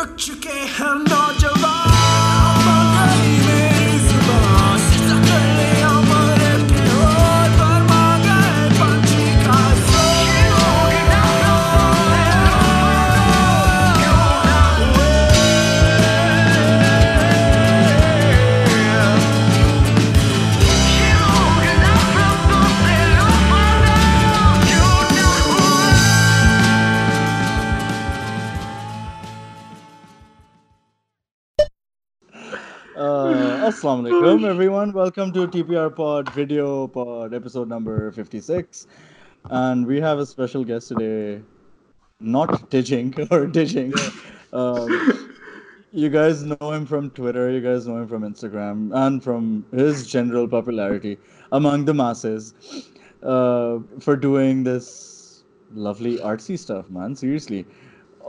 쭉 죽게 한 너죠. Assalamu alaikum, everyone. Welcome to TPR Pod Video Pod episode number 56. And we have a special guest today, not Dijing or Dijing. Um, you guys know him from Twitter, you guys know him from Instagram, and from his general popularity among the masses uh, for doing this lovely artsy stuff, man. Seriously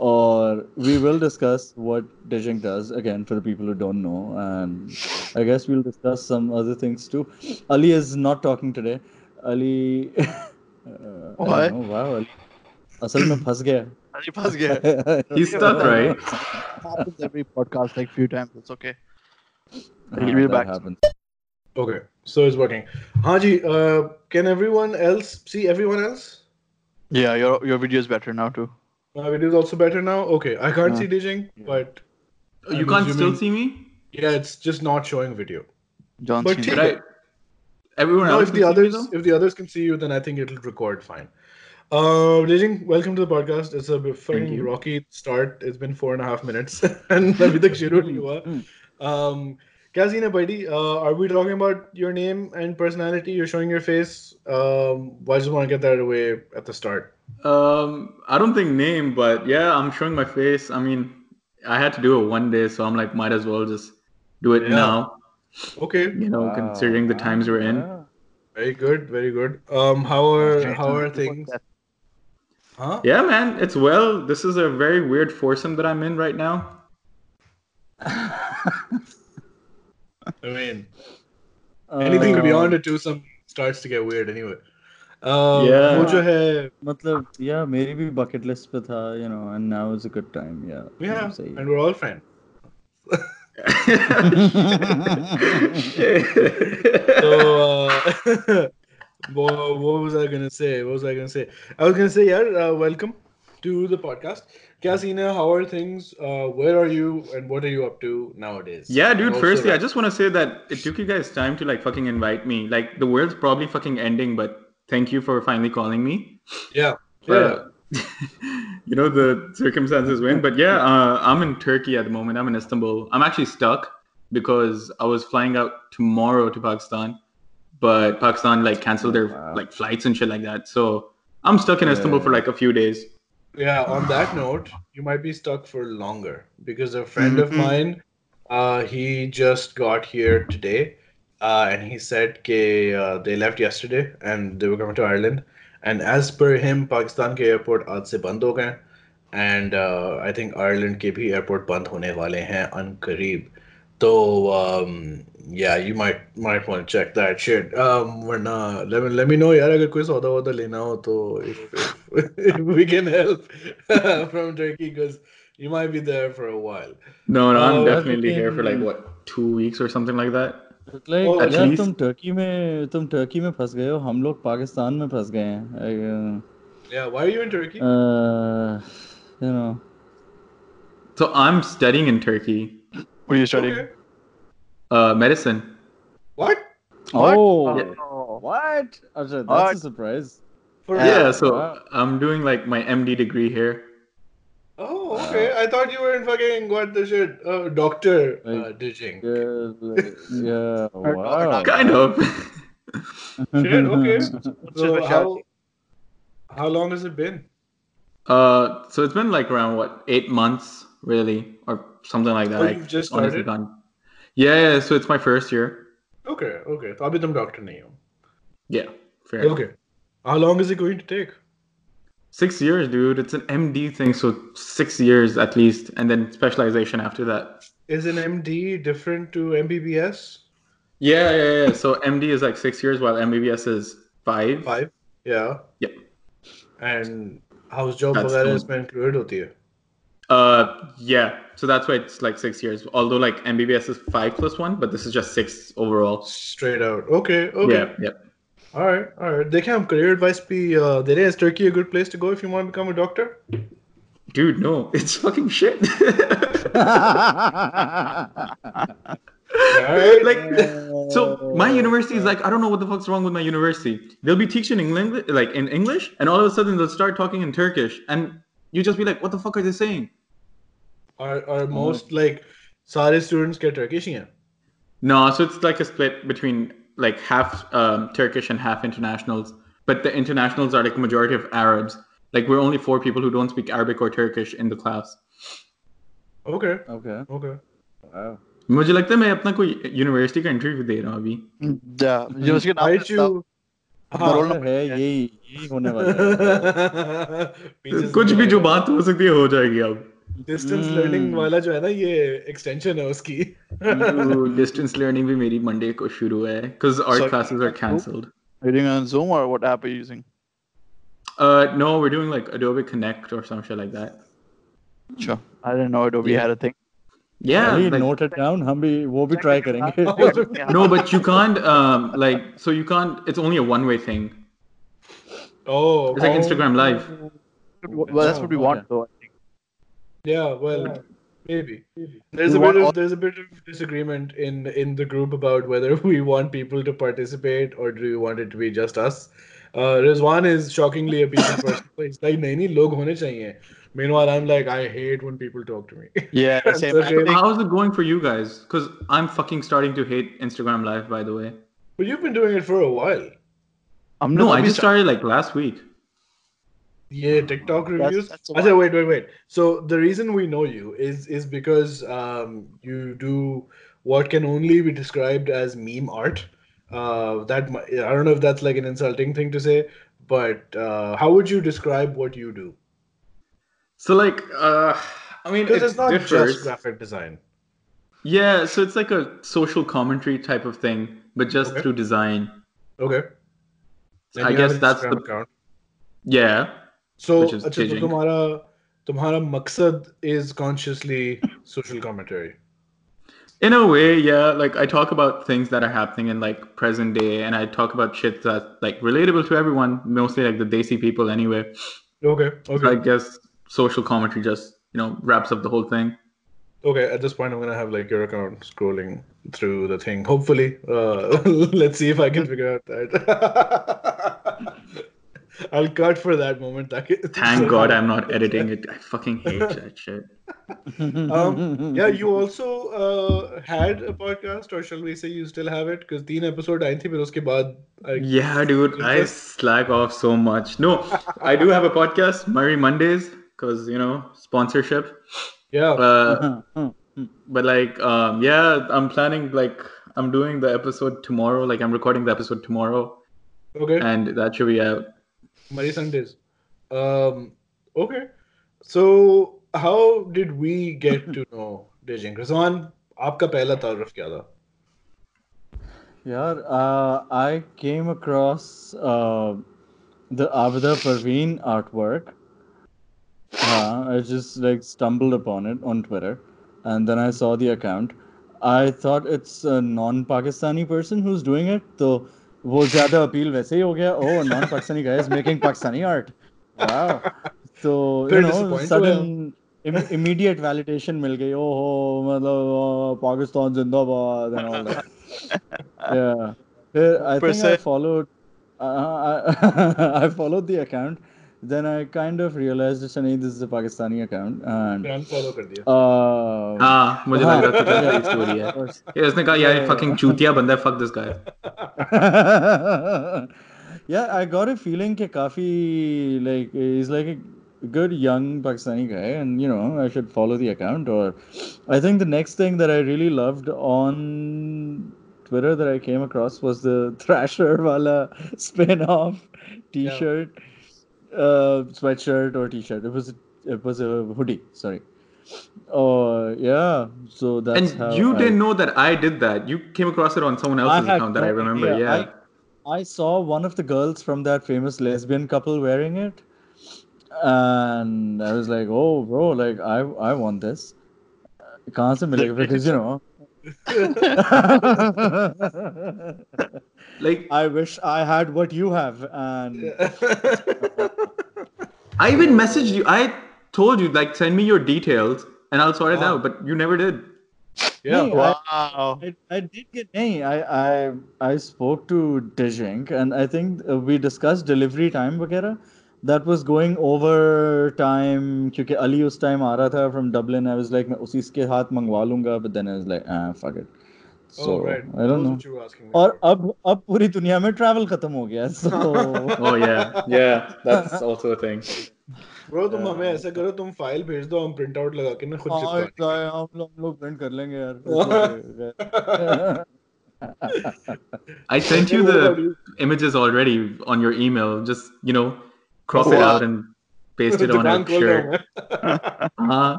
or we will discuss what Digink does again for the people who don't know. And i guess we'll discuss some other things too. Ali is not talking today. Ali uh, Why? Wow ali. असल में फंस गया अली फंस गया he's stuck right? Happens every podcast like few times. It's okay. Uh, He'll be back. happens. okay so it's working. Haji uh, can everyone else see everyone else? Yeah your your video is better now too. My video is also better now. Okay, I can't uh, see Digink, but you I'm can't assuming... still see me. Yeah, it's just not showing video. John, but Cena. I... everyone no, else. if the others if the others can see you, then I think it'll record fine. Uh, Digink, welcome to the podcast. It's a fucking rocky start. It's been four and a half minutes, and. Hmm. Um, Kazina, buddy, uh, are we talking about your name and personality? You're showing your face. Um, well, I just want to get that away at the start. Um, I don't think name, but yeah, I'm showing my face. I mean, I had to do it one day, so I'm like, might as well just do it yeah. now. Okay. You know, wow. considering the times we're in. Yeah. Very good, very good. Um, how are how are things? Huh? Yeah, man, it's well. This is a very weird foursome that I'm in right now. I mean, Uh, anything beyond a twosome starts to get weird anyway. Um, Yeah. वो जो है, मतलब yeah मेरी भी bucket list पे था you know and now is a good time yeah yeah, सही and we're all friends. So, uh, what, what was I gonna say? What was I gonna say? I was gonna say, yeah, uh, welcome to the podcast. Hai? How are things? Uh, where are you? And what are you up to nowadays? Yeah, dude. Firstly, I just want to say that it took you guys time to like fucking invite me. Like the world's probably fucking ending, but thank you for finally calling me. yeah, yeah. You know the circumstances win. But yeah, uh, I'm in Turkey at the moment. I'm in Istanbul. I'm actually stuck because I was flying out tomorrow to Pakistan, but Pakistan like canceled their Wow. like flights and shit like that. So I'm stuck in Istanbul for like a few days yeah on that note you might be stuck for longer because a friend mm-hmm. of mine uh, he just got here today uh, and he said ke, uh, they left yesterday and they were coming to ireland. And as per him pakistan ke airport aaj se band ho and uh, i think ireland ke bhi airport band hone wale hain unkareeb. So um, yeah, you might might want to check that shit. Um, वरना let me let me know यार अगर कोई सौदा वौदा लेना हो तो if, if, if we can help from Turkey because you might be there for a while. No, no, I'm Oh, definitely here for like fucking- what two weeks or something like that. It's like Oh, at यार least- तुम Turkey में तुम Turkey में फंस गए हो हम लोग पाकिस्तान में फंस गए हैं Yeah, why are you in Turkey? uh, you know So I'm studying in Turkey, what are you studying Okay. uh, medicine. What? What? oh Yeah. what Ajay, that's What? a surprise For Yeah, real? so Wow. I'm doing like my MD degree here. Oh, okay. I thought you were in fucking what the shit, uh, Doctor uh, Like- Digink. yeah like, yeah wow Kind of. Shit, okay. So how how long has it been? Uh, so it's been like around what eight months, really, or something like that. Oh, I you've just honestly started? can't- Yeah, yeah. So it's my first year. Okay, okay. तो अभी तुम doctor नहीं हो. Yeah, fair. Okay. How long is it going to take? Six years, dude. It's an MD thing, so six years at least, and then specialization after that. Is an MD different to MBBS? Yeah, yeah, yeah. So MD is like six years, while MBBS is five. Five. Yeah. Yep. And house job That's वगैरह cool. इसमें included होती है. Uh, yeah. So that's why it's like six years. Although like MBBS is five plus one, but this is just six overall. Straight out. Okay. Okay. Yeah. Yeah. All right. All right. देखें हम career advice भी uh, दे रहे हैं. Is Turkey a good place to go if you want to become a doctor? Dude, no, it's fucking shit. like, so my university is like, I don't know what the fuck's wrong with my university. They'll be teaching England, like in English, and all of a sudden they'll start talking in Turkish, and you just be like, what the fuck are they saying? Are are most like सारे students get Turkish here? No, so it's like a split between like half um, Turkish and half internationals. But the internationals are like majority of Arabs. Like we're only four people who don't speak Arabic or Turkish in the class. Okay. okay. Okay. Wow. मुझे लगता है मैं अपना कोई university का interview दे रहा हूँ अभी Yeah. University का नाम Why you? बताओ। रोल है यही यही होने वाला है Pieces कुछ भी में- जो बात हो सकती है हो जाएगी अब डिस्टेंस Hmm. लर्निंग वाला जो है ना ये एक्सटेंशन है उसकी डिस्टेंस लर्निंग भी मेरी मंडे को शुरू है because our So- classes are cancelled. Are you doing it on Zoom or what app are you using? Uh, no, we're doing like Adobe Connect or some shit like that. Sure. I didn't know Adobe Yeah. had a thing. Yeah, अभी like- note it down हम भी वो भी try करेंगे no, but you can't um like so you can't. It's only a one-way thing. Oh, It's like Instagram Live. Well, that's what we Oh, want, okay. though. Yeah, well, yeah. Maybe. maybe there's you a bit of all- there's a bit of disagreement in in the group about whether we want people to participate or do we want it to be just us. Uh, Rizwan is shockingly a people person. He's like, nahi, log hone chahiye. Meanwhile, I'm like, I hate when people talk to me. Yeah, same. so, how's it going for you guys? Because I'm fucking starting to hate Instagram Live, by the way. But you've been doing it for a while. I'm no, I just started like last week. Yeah, TikTok reviews. that's a I said, wait, wait, wait. So the reason we know you is is because um, you do what can only be described as meme art. Uh, that I don't know if that's like an insulting thing to say, but uh, how would you describe what you do? So like, uh, I mean, it it's not differs. just graphic design. Yeah, so it's like a social commentary type of thing, but just Okay. through design. Okay. And I guess that's Instagram the- account. Yeah. So which is अच्छा तो staging. तुम्हारा तुम्हारा मकसद is consciously social commentary. In a way, yeah. Like I talk about things that are happening in like present day, and I talk about shit that's like relatable to everyone, mostly like the Desi people anyway. Okay. Okay. I guess social commentary just you know wraps up the whole thing. Okay, at this point, I'm gonna have like your account scrolling through the thing. Hopefully, uh, let's see if I can figure out that. I'll cut for that moment. ताकि- Thank God I'm not editing it. I fucking hate that shit. Um, yeah, you also uh, had a podcast, or shall we say you still have it? Because तीन episode आई थी फिर उसके बाद I- Yeah, dude, I slack off so much. No, I do have a podcast, Murray Mondays, because you know sponsorship. yeah. Uh, but like, um, yeah, I'm planning like I'm doing the episode tomorrow. Like I'm recording the episode tomorrow, Okay. and that should be out. Murray Sundays. Um, okay. So how did we get to know Dejing? Rizwan, आपका पहला तारुफ क्या था? यार uh, I came across uh, the Abida Parveen artwork. Uh, I just like stumbled upon it on Twitter, and then I saw the account. I thought it's a non-Pakistani person who's doing it, तो वो ज़्यादा appeal वैसे ही हो गया ओ non Pakistani guys making Pakistani art wow तो you know sudden immediate validation मिल गई ओ हो मतलब पाकिस्तान जिंदाबाद एंड ऑल दैट या फिर I think I followed I followed the account I followed the account. Then I kind of realized it's this is a Pakistani account, and फिर unfollow कर दिया. uh, हाँ, मुझे लग रहा था yeah, तेरी story है. of course. Yeah, उसने कहा यार fucking चूतिया बंदा है, fuck this guy. yeah, I got a feeling कि काफी like he's like a good young Pakistani guy, and you know I should follow the account. Or I think the next thing that I really loved on Twitter that I came across was the Thrasher wala spin-off T-shirt, uh, sweatshirt or t-shirt. It was it was a hoodie. Sorry. Oh yeah, so that's and you didn't know that I did that. You came across it on someone else's account that I remember. Yeah, yeah. I, I, saw one of the girls from that famous lesbian couple wearing it, and I was like, "Oh, bro, like I I want this." Can't because you know. like i wish i had what you have and i even messaged you. I told you like send me your details and i'll sort it wow. out but you never did. Yeah hey, wow. I, I, I, did get hey i i i spoke to Digink and i think uh, we discussed delivery time wagera that was going over time. Because ali time aa from dublin. I was like I'll ke but then i was like ah fuck it. so oh, right. I don't That's know what you were asking me और for. अब अब पूरी दुनिया में travel खत्म हो गया है, so Oh yeah, yeah, that's also a thing. Bro, तुम हमें ऐसा करो तुम फाइल भेज दो हम प्रिंट आउट लगा के ना खुद हाँ, चिपका जाए, हम लोग हम लोग print कर लेंगे यार I sent you What about the you? images already on your email. Just you know, cross it Wow. out and paste it on a दुकान खोल रहा हूँ shirt. मैं। Uh,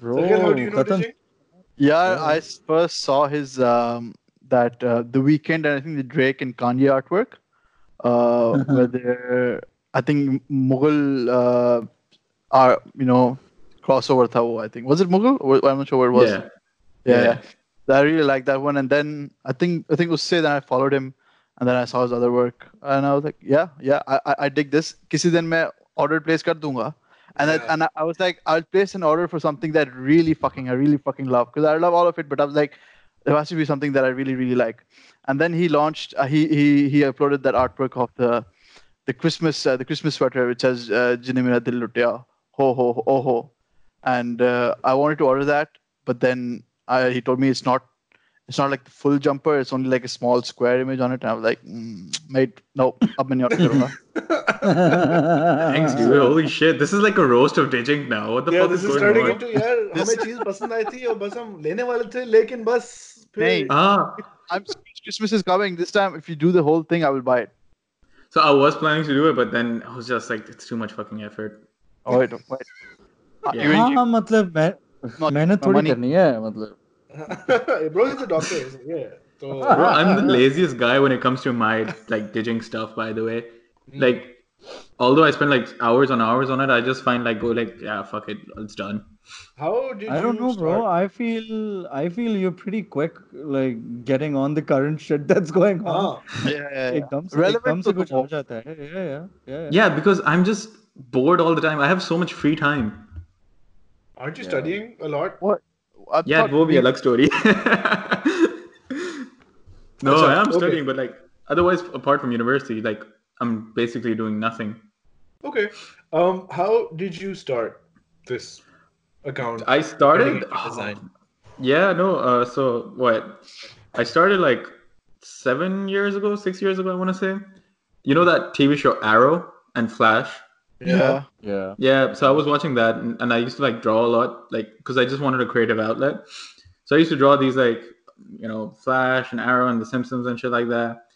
bro Sakil, how do you know yeah, oh. I first saw his um, that uh, the Weeknd, and I think the Drake and Kanye artwork, uh, uh-huh. where they're I think Mughal uh, are you know crossover tha wo, I think was it Mughal? I'm not sure what it was. Yeah. Yeah, yeah. yeah. I really like that one, and then I think I think it was say that I followed him, and then I saw his other work, and I was like, yeah, yeah, I I, I dig this. Kisi din मैं order place कर and Yeah. and I, I was like, I'll place an order for something that really fucking I really fucking love. Because I love all of it, but I was like, there has to be something that I really really like, and then he launched uh, he he he uploaded that artwork of the the Christmas uh, the Christmas sweater which says uh, "Jinne mera dil lutya ho ho ho oh ho," and uh, I wanted to order that, but then I, he told me it's not it's not like the full jumper it's only like a small square image on it and i was like mm, mate no ab main thanks dude. Holy shit this is like a roast of Digink now. What the yeah, fuck this is, is turning on? into yeah हमें चीज पसंद आई थी और बस हम लेने वाले थे लेकिन बस नहीं ah. i'm christmas is coming. This time if you do the whole thing i will buy it. So i was planning to do it but then i was just like it's too much fucking effort. Oh wait, wait. Yeah. हाँ मतलब मैं मैंने थोड़ी करनी है मतलब। bro is a doctor. Yeah. So, bro, I'm the laziest guy when it comes to my like digging stuff. By the way, hmm. like although I spend like hours on hours on it, I just find like go like yeah, fuck it, it's done. How did I don't know, start? bro. I feel I feel you're pretty quick like getting on the current shit that's going on. Ah. Yeah, yeah, yeah. Yeah, yeah, yeah, yeah. because I'm just bored all the time. I have so much free time. Aren't you yeah. studying a lot? What? Yeah, it will be a luck story. no, I am okay. studying, but like otherwise, apart from university, like I'm basically doing nothing. okay um how did you start this account I started. Design. Yeah, no. Uh, so what? I started like seven years ago, six years ago. I want to say. You know that TV show Arrow and Flash. Yeah. Yeah. Yeah, so I was watching that, and, and I used to like draw a lot, like because I just wanted a creative outlet. So I used to draw these like, you know, Flash and Arrow and The Simpsons and shit like that.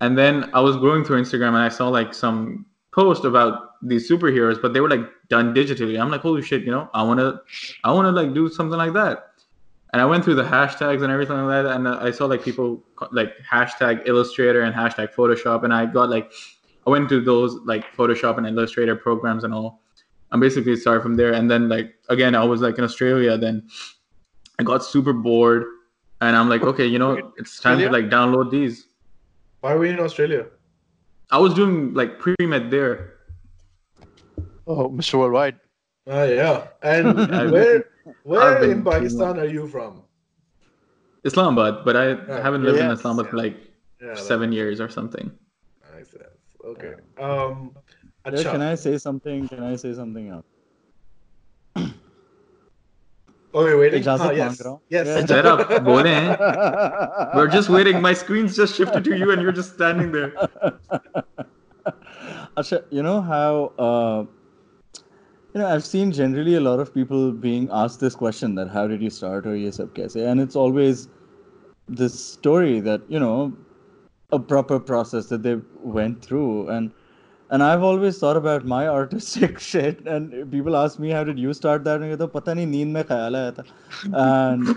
And then I was going through Instagram and I saw like some post about these superheroes, but they were like done digitally. I'm like, holy shit, you know, I wanna, I wanna like do something like that. And I went through the hashtags and everything like that, and I saw like people like hashtag Illustrator and hashtag Photoshop, and I got like, I went to those like Photoshop and Illustrator programs and all. I'm basically started from there, and then like again, I was like in Australia. Then I got super bored, and I'm like, okay, you know, it's time to like download these. why were you in Australia I was doing like pre med there. Oh, Mr. Worldwide. ah yeah and Yeah, where where in Pakistan are you from Islamabad, but I Yeah. haven't lived in Yes, Islamabad for like yeah seven years or something that makes sense. okay um Yeah, acha. can I say something? Can I say something else? oh you're waiting इजाजत ah, मांग yes रहा हूँ. yes Yeah. Shut up, bole hain. We're just waiting. My screen's just shifted to you, and you're just standing there. Acha, you know how uh, you know I've seen generally a lot of people being asked this question that how did you start or ye sab kaise and it's always this story that you know a proper process that they went through. And and I've always thought about my artistic shit. And people ask me how did you start that? And I pata nahi neend mein khayal aaya tha and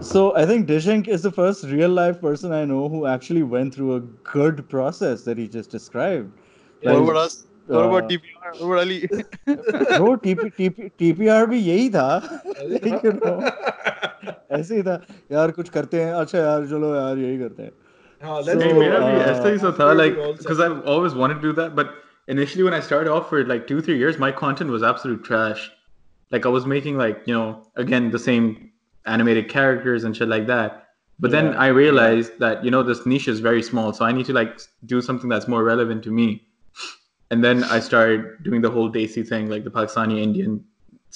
so I think Digink is the first real life person I know who actually went through a good process that he just described. Like, what about us? What about uh, TPR what about Ali? Bro TP, TP, TPR भी यही था। Like, you know, ऐसे ही था। यार कुछ करते हैं? अच्छा यार चलो यार यही करते हैं। हाँ, let's So, Hey, go. मेरा भी uh, ऐसा ही सा था After like we all because I've always wanted to do that but initially when I started off for like two three years my content was absolute trash like I was making like you know again the same animated characters and shit like that but then Yeah. I realized that you know this niche is very small so I need to like do something that's more relevant to me and then I started doing the whole Desi thing like the Pakistani Indian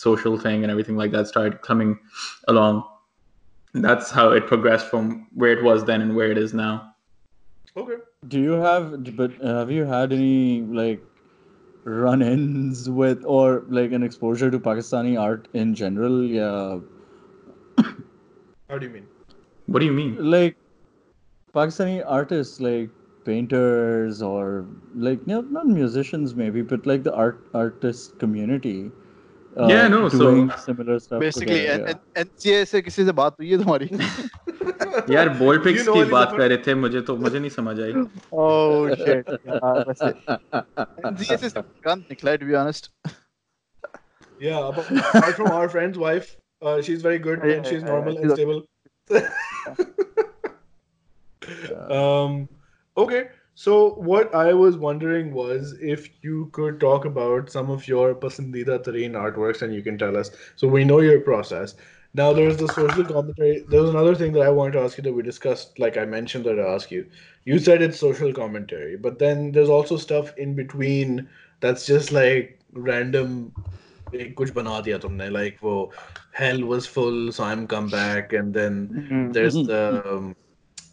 social thing and everything like that started coming along that's how it progressed from where it was then and where it is now Okay. Do you have, but have you had any like run-ins with or like an exposure to Pakistani art in general? Yeah, How do you mean? what do you mean like Pakistani artists, like painters or like you know, not musicians maybe, but like the art artist community uh, Yeah, no, so- doing similar stuff. Basically, together, yeah. NCA से किसी से बात हुई है तुम्हारी? यार बोल pics You know की only बात the कर रहे थे मुझे तो मुझे नहीं समझ आई Oh shit. यार, वैसे NCA से गंद निकला है to be honest. Yeah, but apart from our friend's wife, uh, she's very good Yeah, and she's yeah, normal yeah. and stable. um, okay, so what I was wondering was if you could talk about some of your pasandida tareen artworks and you can tell us. So we know your process. Now there's the social commentary. There's another thing that I wanted to ask you that we discussed, like I mentioned that I ask you. You said it's social commentary, but then there's also stuff in between that's just like random एक कुछ बना दिया तुमने like वो hell was full so I'm come back and then there's the um,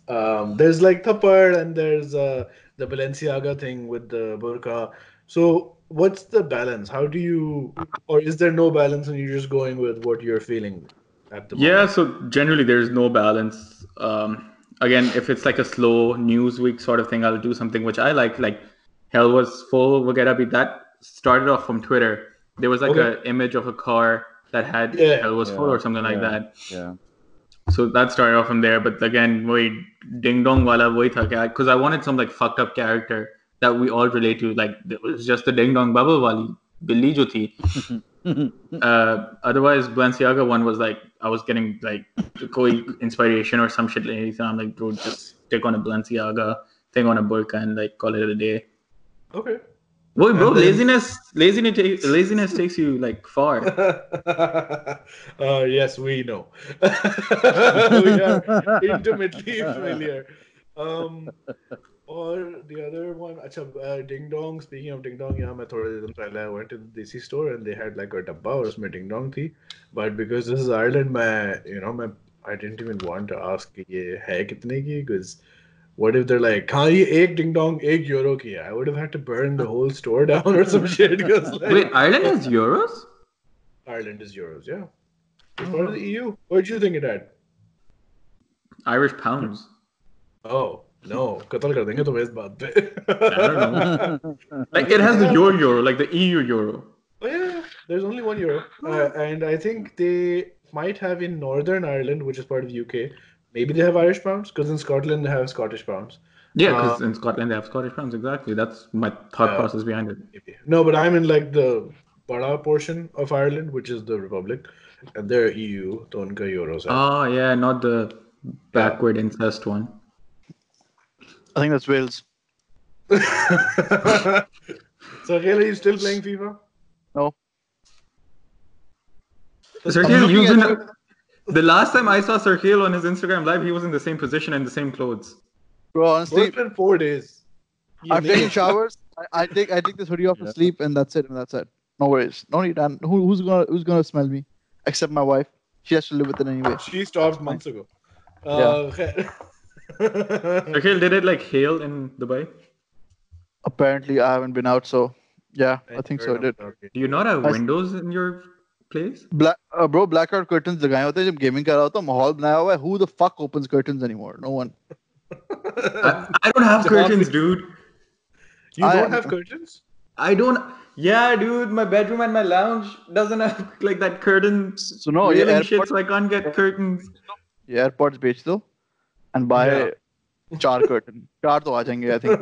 um, there's like Thapar and there's uh, the Balenciaga thing with the burqa. So what's the balance? How do you or is there no balance and you're just going with what you're feeling at the yeah moment? so generally there's no balance. Um again if it's like a slow news week sort of thing i'll do something which i like like hell was full wagera bhi that started off from twitter. There was like Okay. a image of a car that had Yeah. hell was full or something like that. Yeah so that started off from there but again wait ding dong wala wahi tha because i wanted some like fucked up character that we all relate to like it was just the ding dong bubble wali billi jo uh, otherwise balenciaga one was like i was getting like koi inspiration or some shit like that. i'm like bro just take on a balenciaga thing on a burqa and like call it a day. Okay. Boy, bro, laziness, laziness, takes, laziness takes you like far. uh, yes, we know. we are intimately familiar. Um, or the other one, acha, uh, Ding Dong. Speaking of Ding Dong, yeah, I went to the DC store and they had like a dabba or Ding Dong thi. But because this is Ireland, my you know, my I didn't even want to ask ye hai kitne ki because what if they're like, Kanye, egg ding dong, egg euro ki I would have had to burn the whole store down or some shit. Like, Wait, Ireland is euros? Ireland is euros, yeah. It's oh. part of the EU. What do you think it had? Irish pounds. Oh, no. Qatar kar denge to. Like, it has the your euro, like the EU euro. Oh, yeah. There's only one euro. Uh, oh. and I think they might have in Northern Ireland, which is part of UK, Maybe they have Irish pounds because in Scotland they have Scottish pounds. Yeah, because um, in Scotland they have Scottish pounds. Exactly. That's my thought process behind it. Maybe. No, but I'm in like the Bada portion of Ireland, which is the Republic, and they're EU, the unka euros. Ah, yeah, not the backward yeah. incest one. I think that's Wales. so really, you still playing FIFA? No. So, Sergio, you've. The last time I saw Sergio on his Instagram live, he was in the same position and the same clothes. Bro, Bro, honestly, it's been four days. You I've need taken it. showers. I, I take I take this hoodie off to Yeah. sleep, and that's it. And that's it. No worries. No need. And who, who's gonna who's gonna smell me? Except my wife. She has to live with it anyway. She stopped months ago. Uh, Sergio, did it like hail in Dubai? Apparently, I haven't been out, so yeah, I think so. I did. Do you not have I- windows in your place? Black, uh, bro, blackout curtains लगाए होते हैं जब gaming कर रहा होता माहौल बनाया हुआ है. Who the fuck opens curtains anymore? No one. I, I don't have curtains, dude. You I don't am- have curtains? I don't. Yeah, dude, my bedroom and my lounge doesn't have like that curtain So no, ये railing shit, airpods, so I can't get curtains. ये airpods बेच दो, and buy Yeah. चार curtain. चार तो आ जाएंगे I think.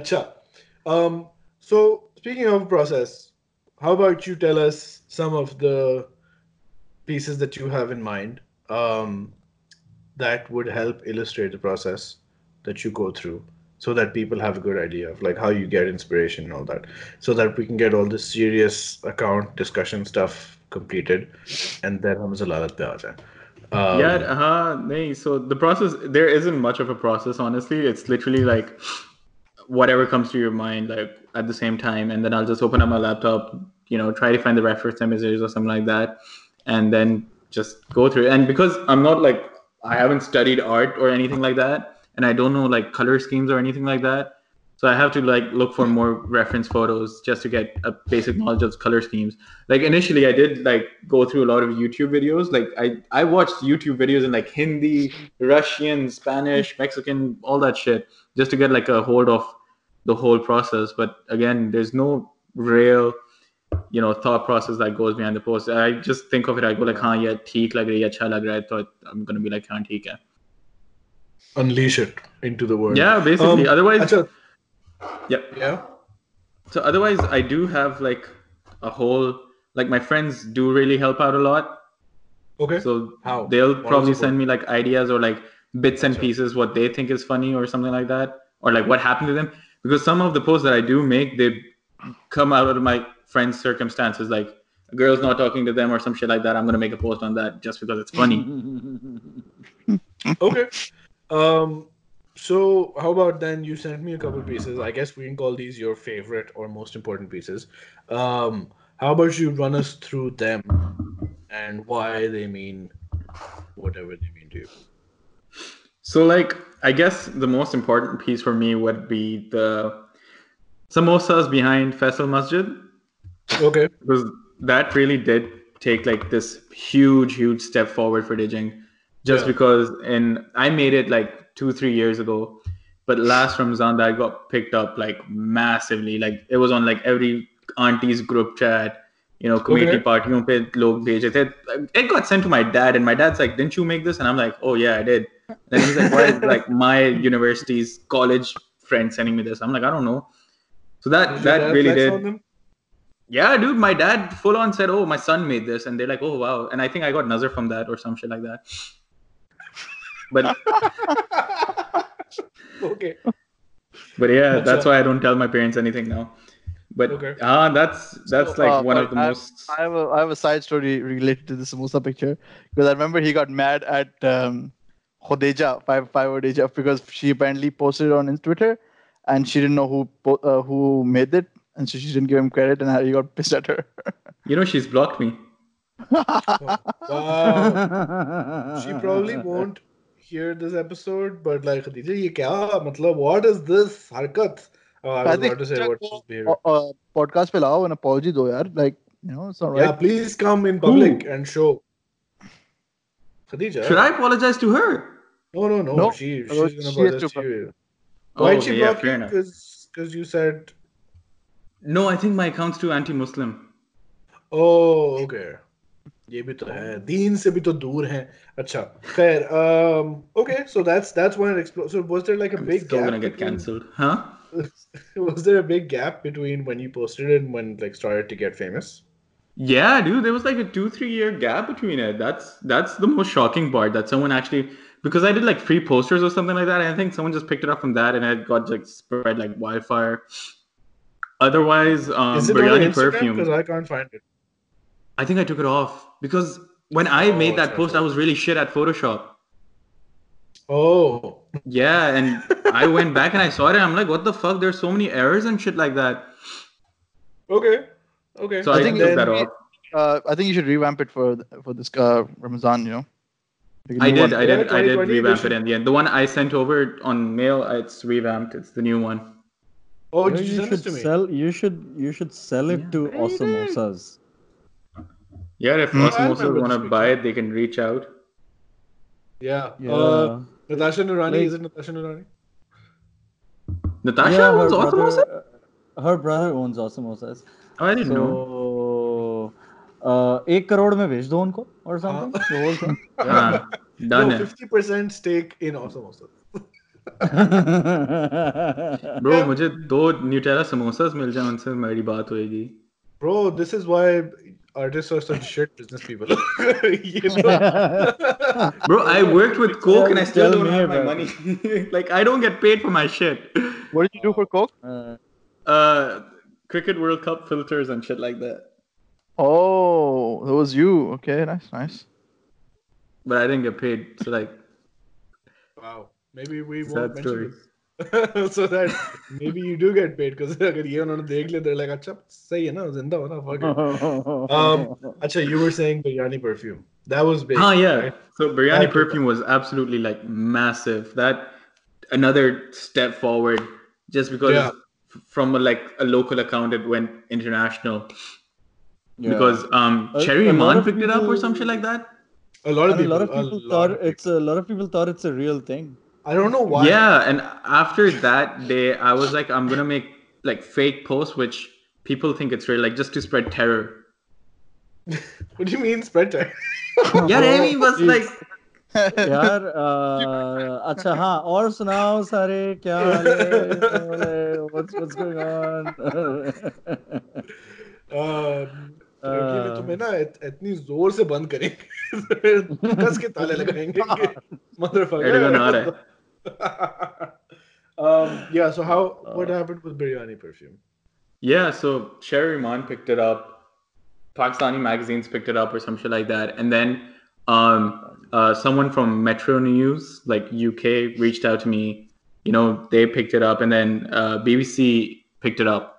अच्छा Um, so speaking of process, how about you tell us some of the pieces that you have in mind um, that would help illustrate the process that you go through so that people have a good idea of like how you get inspiration and all that so that we can get all this serious account discussion stuff completed and then hum zalalat pe aa um, yeah, uh-huh. So the process, there isn't much of a process, honestly. It's literally like whatever comes to your mind, like at the same time, and then I'll just open up my laptop, you know, try to find the reference images or something like that, and then just go through. And because I'm not like I haven't studied art or anything like that, and I don't know like color schemes or anything like that, so I have to like look for more reference photos just to get a basic knowledge of color schemes. Like initially, I did like go through a lot of YouTube videos. Like I I watched YouTube videos in like Hindi, Russian, Spanish, Mexican, all that shit, just to get like a hold of the whole process. But again, there's no real you know thought process that goes behind the post. I just think of it. I go like, "हाँ yeah, ठीक लग रही है, अच्छा लग रहा है," so I'm gonna be like, "हाँ ठीक है." unleash it into the world Yeah, basically. Um, Otherwise, अच्छा, yeah. yeah So otherwise, I do have like a whole like my friends do really help out a lot. okay So How? they'll What probably is the send me like ideas or like bits and Gotcha. pieces what they think is funny or something like that, or like what happened to them. because some of the posts that I do make, they come out of my friends' circumstances. Like a girl's not talking to them or some shit like that. I'm gonna make a post on that just because it's funny. Okay. Um. So how about then you sent me a couple pieces. I guess we can call these your favorite or most important pieces. Um. How about you run us through them and why they mean whatever they mean to you? So, like, I guess the most important piece for me would be the samosas behind Faisal Masjid Okay. because that really did take like this huge, huge step forward for Digink. Just Yeah. because, and I made it like two, three years ago, but last Ramzan that got picked up like massively. Like it was on like every auntie's group chat. You know, community Okay. parties pe log bheje the. It got sent to my dad, and my dad's like, "Didn't you make this?" And I'm like, "Oh yeah, I did." And he's like, "Why is like my university's college friend sending me this?" I'm like, "I don't know." So that Did that really did. Yeah, dude, my dad full on said, "Oh, my son made this," and they're like, "Oh, wow!" And I think I got nazar from that or some shit like that. But Okay. but yeah, Acha. that's why I don't tell my parents anything now. But Okay. ah, that's that's So, like uh, one of the I- most. I have a I have a side story related to the samosa picture because I remember he got mad at um, Khodeja, five five Khodeja, because she apparently posted it on Twitter, and she didn't know who uh, who made it, and so she didn't give him credit, and Harry got pissed at her. you know, she's blocked me. wow. she probably won't hear this episode, but like, Khodeja, ye kya? Matlab, what is this harkat? Oh, I, I was about to say what. Uh, uh, podcast apology do yaar. Like, you know, it's not right. Yeah, please come in public Ooh. and show. Khadija. Should I apologize to her? No, no, no. No. She, she's Uh, gonna she has apologize to- to you. Oh, Why'd okay, she yeah, block fair you? enough. Because you said, No, I think my account's too anti-Muslim. oh, okay. ये भी तो है दीन से भी तो दूर हैं अच्छा खैर um okay so that's that's when it exploded so was there like a I'm big still gap gonna get between- cancelled, huh? was there a big gap between when you posted it and when like started to get famous Yeah, dude, there was like a two, three year gap between it. That's that's the most shocking part that someone actually because I did like free posters or something like that. And I think someone just picked it up from that and it got like spread like wildfire. Otherwise, um, is it on biryani Instagram perfume. because I can't find it I think I took it off because when I Oh, made that it's post, I was really shit at Photoshop. oh Yeah, and I went back and I saw it. And I'm like, what the fuck? There's so many errors and shit like that. okay okay So I I, think took then that we- off. Uh, I think you should revamp it for for this uh, Ramazan. You know. Like a I new did, one. I did, Yeah, I did revamp edition. it in the end. The one I sent over on mail, it's revamped. It's the new one. oh Yeah, did you you send this should to me sell. You should. You should sell it Yeah. to Osmosas. Yeah, if Hmm. I Osmosas remember want to buy it, they can reach out. yeah Yeah. uh Natasha Nurani Like- is it Natasha Nurani Natasha yeah, her owns Osmosas? brother, her brother owns Osmosas. Oh, I didn't know. So, uh, एक करोड़ में भेज दो उनको or something. The whole thing. Ah, done no it. 50% stake in Osmosa bro मुझे दो Nutella samosas मिल जाए उनसे मेरी बात होएगी Bro, this is why artists are such shit business people. you know? Bro, I worked with Coke and I still Tell don't me have my about money. like I don't get paid for my shit. What did you do for Coke? Uh, Uh, cricket World Cup filters and shit like that. Oh, that was you. Okay, nice, nice. But I didn't get paid. So like wow. Maybe we sad won't story. mention it. so that maybe you do get paid because अगर ये उन्होंने देख लिया they're like अच्छा सही है ना जिंदा हो ना fuck it. Um, अच्छा you were saying biryani perfume. That was big. Oh yeah. right? So biryani That- perfume was absolutely like massive. That another step forward, just because Yeah. f- from a, like a local account it went international. yeah. Because um, a, Sherry Rehman picked people, it up or some shit like that. A lot of people. A lot of people thought of people. it's a lot of people thought it's a real thing. I don't know why. Yeah, and after that day, I was like, I'm gonna make like fake posts which people think it's real, like just to spread terror. what do you mean spread terror? yeah, Amy was like. यार अच्छा हाँ और सुनाओ सारे क्या what's what's going on um, में तुम्हें ना इतनी जोर से बंद करेंगे के ताले लगाएंगे um, yeah, so how what uh, happened with biryani perfume? Yeah, so Sherry Rehman picked it up, Pakistani magazines picked it up or some shit like that, and then um, uh, someone from Metro News, like UK, reached out to me. You know, they picked it up, and then uh, BBC picked it up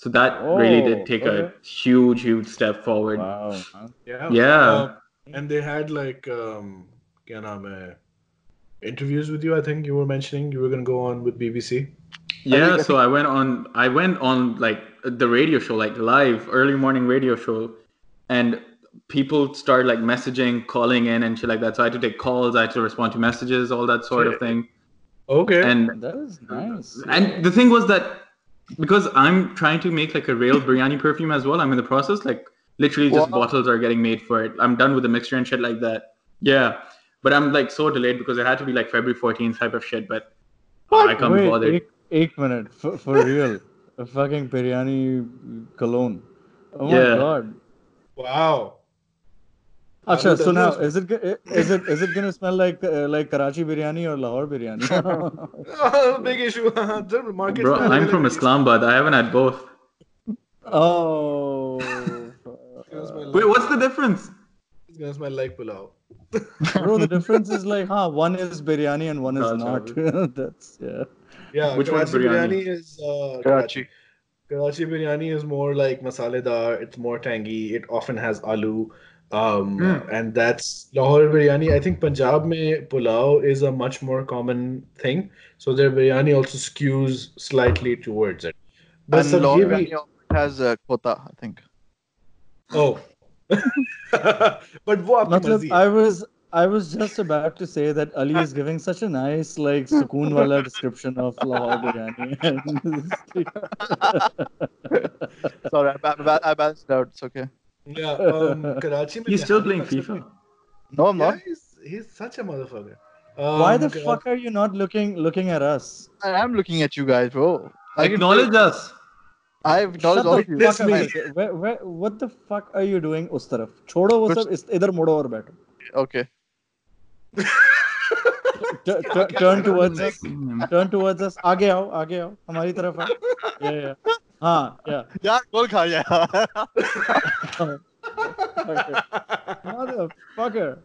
so that oh, really did oh, take okay. a huge, huge step forward. Wow. Yeah. Yeah. Um, and they had like, um, kya naam hai? interviews with you. I think you were mentioning you were gonna go on with BBC. Yeah. I think, I so think... I went on. I went on like the radio show, like live early morning radio show, and people started like messaging, calling in, and shit like that. So I had to take calls. I had to respond to messages, all that sort shit. of thing. Okay. And that is nice. And yeah. the thing was that because I'm trying to make like a real biryani perfume as well. I'm in the process. Like literally, just wow. bottles are getting made for it. I'm done with the mixture and shit like that. Yeah, but I'm like so delayed because it had to be like February 14th type of shit. But what? I can't bother. Eight, eight minute for, for real. a fucking biryani cologne. Oh yeah. my god! Wow. Acha, so now is it go- is it is it gonna smell like uh, like Karachi biryani or Lahore biryani? big issue The market's Bro, I'm from Islamabad. I haven't had both. oh, It's Wait, what's the difference? It's gonna smell like pulao. bro, the difference is like, huh? One is biryani and one is Dal not. That's yeah. Yeah, Which one's Karachi biryani? biryani is uh, Karachi. Karachi biryani is more like masaledar. It's more tangy. It often has aloo. Um, Hmm. and that's Lahore biryani. I think Punjab mein pulao is a much more common thing. So their biryani also skews slightly towards it. But And Lahore sabzi biryani has a quota, I think. oh. but wo aapki Matlab, I was I was just about to say that Ali is giving such a nice like sukoon wala description of Lahore biryani. Sorry, I, ba- ba- I balanced it out. It's okay. Yeah, um, Karachi mein He's still Nihari playing Paksa FIFA. bhi- No, I'm Yeah, not. he's, he's such a motherfucker. Why Um, the Karachi- fuck are you not looking looking at us? I am looking at you guys, bro. I can- Acknowledge us. I acknowledge Shut all the of you. fuck This up. me. Where, where, what the fuck are you doing उस तरफ? छोड़ो वो कुछ- सब इस इधर मुड़ो और बैठो. Okay. T- t- turn towards us. Turn towards us. आगे आओ, आगे आओ. हमारी तरफ आओ. Yeah, yeah. Ah, yeah. Ya gol kar ya. Motherfucker.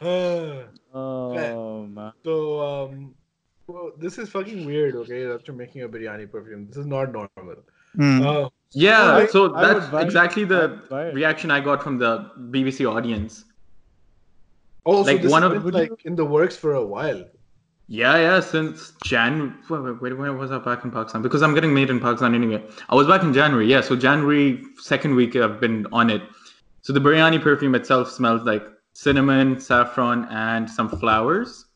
oh. So um well, this is fucking weird, okay? After making a biryani perfume, this is not normal. Hmm. Uh, yeah, so that's exactly the reaction I got from the BBC audience. Oh, like one of like in the works for a while. Yeah, yeah, since Jan. Wait, wait, wait, when was I back in Pakistan? Because I'm getting made in Pakistan anyway. I was back in January, yeah. So January second week I've been on it. So the biryani perfume itself smells like cinnamon, saffron, and some flowers.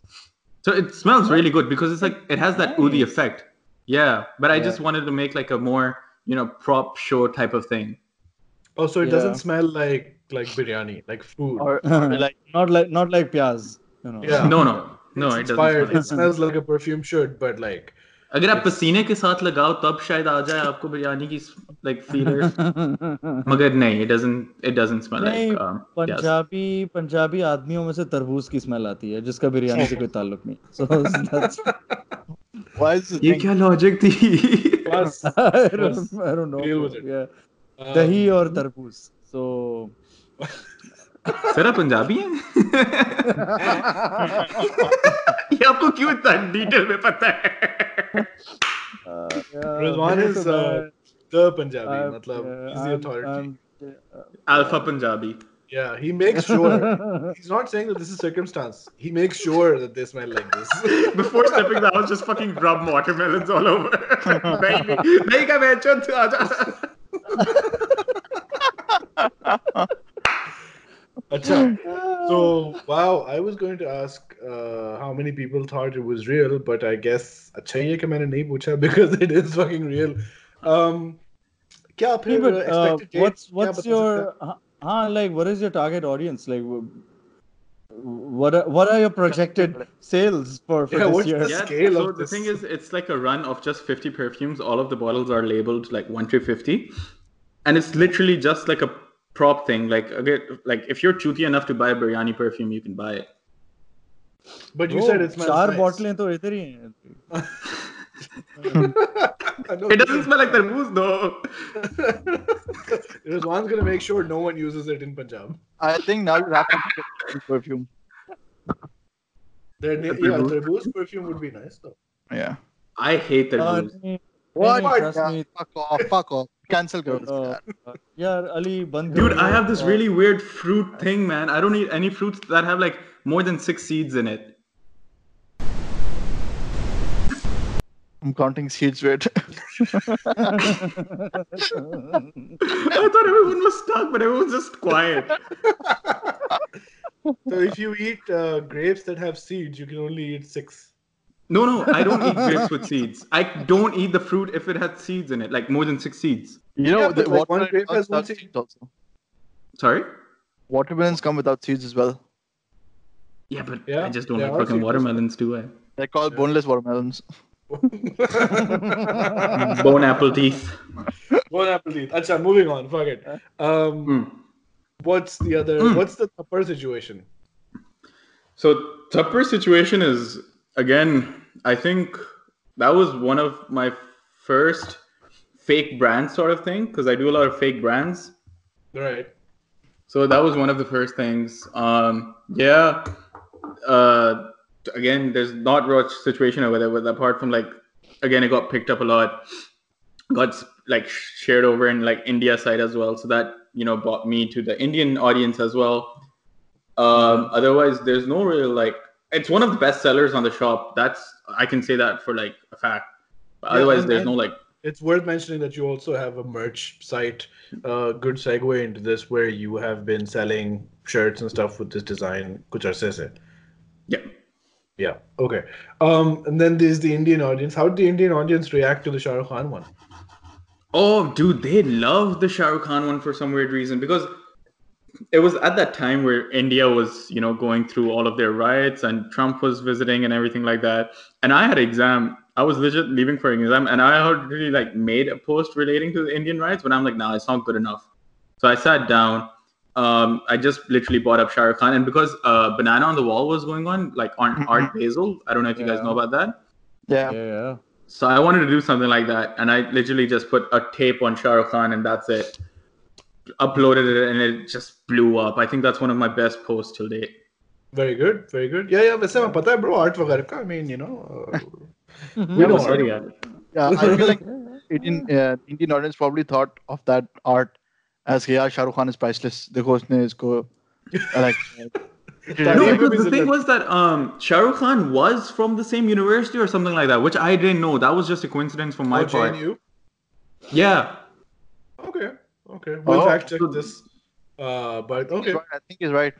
So it smells really good because it's like it has that oudi Nice. effect. Yeah, but I Yeah. just wanted to make like a more you know prop show type of thing. Oh, so it Yeah. doesn't smell like like biryani, like food. or, or like not like not like pyaz. You know. Yeah. No, no, no, it inspired. It smells like a perfume should, but like. अगर आप पसीने के साथ लगाओ तब शायद आ जाए आपको बिरयानी की लाइक फील मगर नहीं it doesn't it doesn't smell like Punjabi Punjabi आदमियों में से तरबूज की स्मेल आती है जिसका बिरयानी से कोई ताल्लुक नहीं। सो व्हाई ये क्या लॉजिक थी? आई डोंट नो दही और तरबूज सो सर आप पंजाबी हैं ये आपको क्यों इतना डिटेल में पता है uh, yeah, Rizwan मेरे is तो uh, मैं- the Punjabi. I'm- matlab, yeah, he's the I'm- authority. I'm- alpha Punjabi yeah, he makes sure. He's not saying that this is circumstance. He makes sure that they smell like this. Before stepping out, I was just fucking rub watermelons all over. नहीं नहीं नहीं का मैं चुत आजा Acha. So wow, I was going to ask uh, how many people thought it was real, but I guess अच्छा ये कि मैंने नहीं पूछा because it is fucking real. Um, क्या Yeah, फिर but, uh, expected date what's क्या what's बता your सकते हैं? huh, huh, like what is your target audience like w- what are, what are your projected sales for, for Yeah, this what's year the Yeah, scale so of the this? thing is, it's like a run of just 50 perfumes. All of the bottles are labeled like 1 to 50. And it's literally just like a prop thing. Like, again, like if you're chuti enough to buy a biryani perfume, you can buy it. But you Oh, said it smells चार nice. बोतलें तो इधर ही हैं No, It doesn't smell like tarboos though. Rizwan's gonna make sure no one uses it in Punjab. I think now you have to get perfume. Their na- yeah, tarboos perfume would be nice though. Yeah. I hate Uh, tarboos. नहीं, What? नहीं, trust Yeah, me, fuck off. Fuck off. cancel uh, ali dude i have this really weird fruit thing man i don't eat any fruits that have like more than 6 seeds in it I'm counting seeds with. I thought everyone was stuck, but everyone's just quiet. so if you eat uh, grapes that have seeds, you can only eat six. No, no, I don't eat grapes with seeds. I don't eat the fruit if it has seeds in it, like more than six seeds. You know, Yeah, the like one grape has one without seed. seeds also. Sorry? Watermelons come without seeds as well. Yeah, but Yeah, I just don't like fucking watermelons, do I? They're called boneless watermelons. Bone apple teeth. One apple teeth. Acha, moving on. Fuck it. Um, Mm. what's the other? Mm. What's the upper situation? So Tupper situation is again, I think that was one of my first fake brand sort of thing because I do a lot of fake brands. Right. So that was one of the first things. Um, yeah. Uh, again, there's not much situation over there, but apart from like, again, it got picked up a lot, got like shared over in like India side as well. So that you know brought me to the Indian audience as well. Um, otherwise, there's no real like. It's one of the best sellers on the shop. That's I can say that for like a fact. Yeah, otherwise, there's no like. It's worth mentioning that you also have a merch site. Uh, good segue into this, where you have been selling shirts and stuff with this design. Kuch arse se. Yeah. Yeah. Okay. Um, and then there's the Indian audience. How did the Indian audience react to the Shah Rukh Khan one? Oh, dude, they love the Shah Rukh Khan one for some weird reason because it was at that time where India was, you know, going through all of their riots and Trump was visiting and everything like that. And I had an exam. I was legit leaving for an exam, and I had really like made a post relating to the Indian riots, but I'm like, nah, it's not good enough. So I sat down. Um, I just literally bought up Shah Rukh Khan, and because uh, Banana on the Wall was going on, like on Art Basel. I don't know if you guys know about that. Yeah. yeah yeah So I wanted to do something like that, and I literally just put a tape on Shah Rukh Khan, and that's it Uploaded it, and it just blew up. I think that's one of my best posts till date. Very good. Very good. Yeah, yeah. वैसे मैं पता है bro art वगैरह का. I mean, you know. Uh, We know know art. study at it. Yeah, I feel like Indian uh, Indian audience probably thought of that art as कि यार Shahrukh Khan is priceless. देखो उसने इसको uh, like Yeah, No, maybe because it's the a thing bit- was that um, Shah Rukh Khan was from the same university or something like that, which I didn't know. That was just a coincidence from my oh, part. JNU? Yeah. Okay. Okay. We'll Oh. fact check this. Uh, but okay. I think he's right.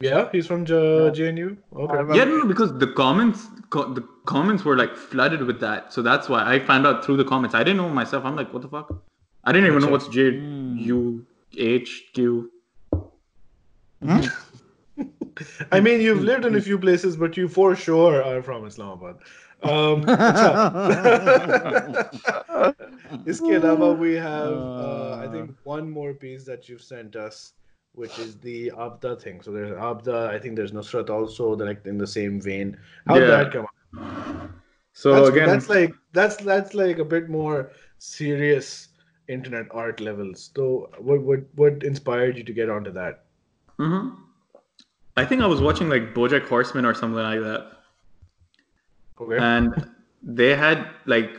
Yeah, he's from J- JNU. Okay. Yeah, no, no, because the comments, co- the comments were like flooded with that, so that's why I found out through the comments. I didn't know myself. I'm like, what the fuck? I didn't even know what's J Hmm. U H Q. I mean, you've lived in a few places, but you for sure are from Islamabad. Um, Iske alawa, we have uh, I think uh. one more piece that you've sent us, which is the Abida thing. So there's Abida. I think there's Nusrat also. The like in the same vein. How did that come up? So that's, again, that's like that's that's like a bit more serious internet art levels. So what what what inspired you to get onto that? Mm-hmm. I think I was watching like BoJack Horseman or something like that Okay. and they had like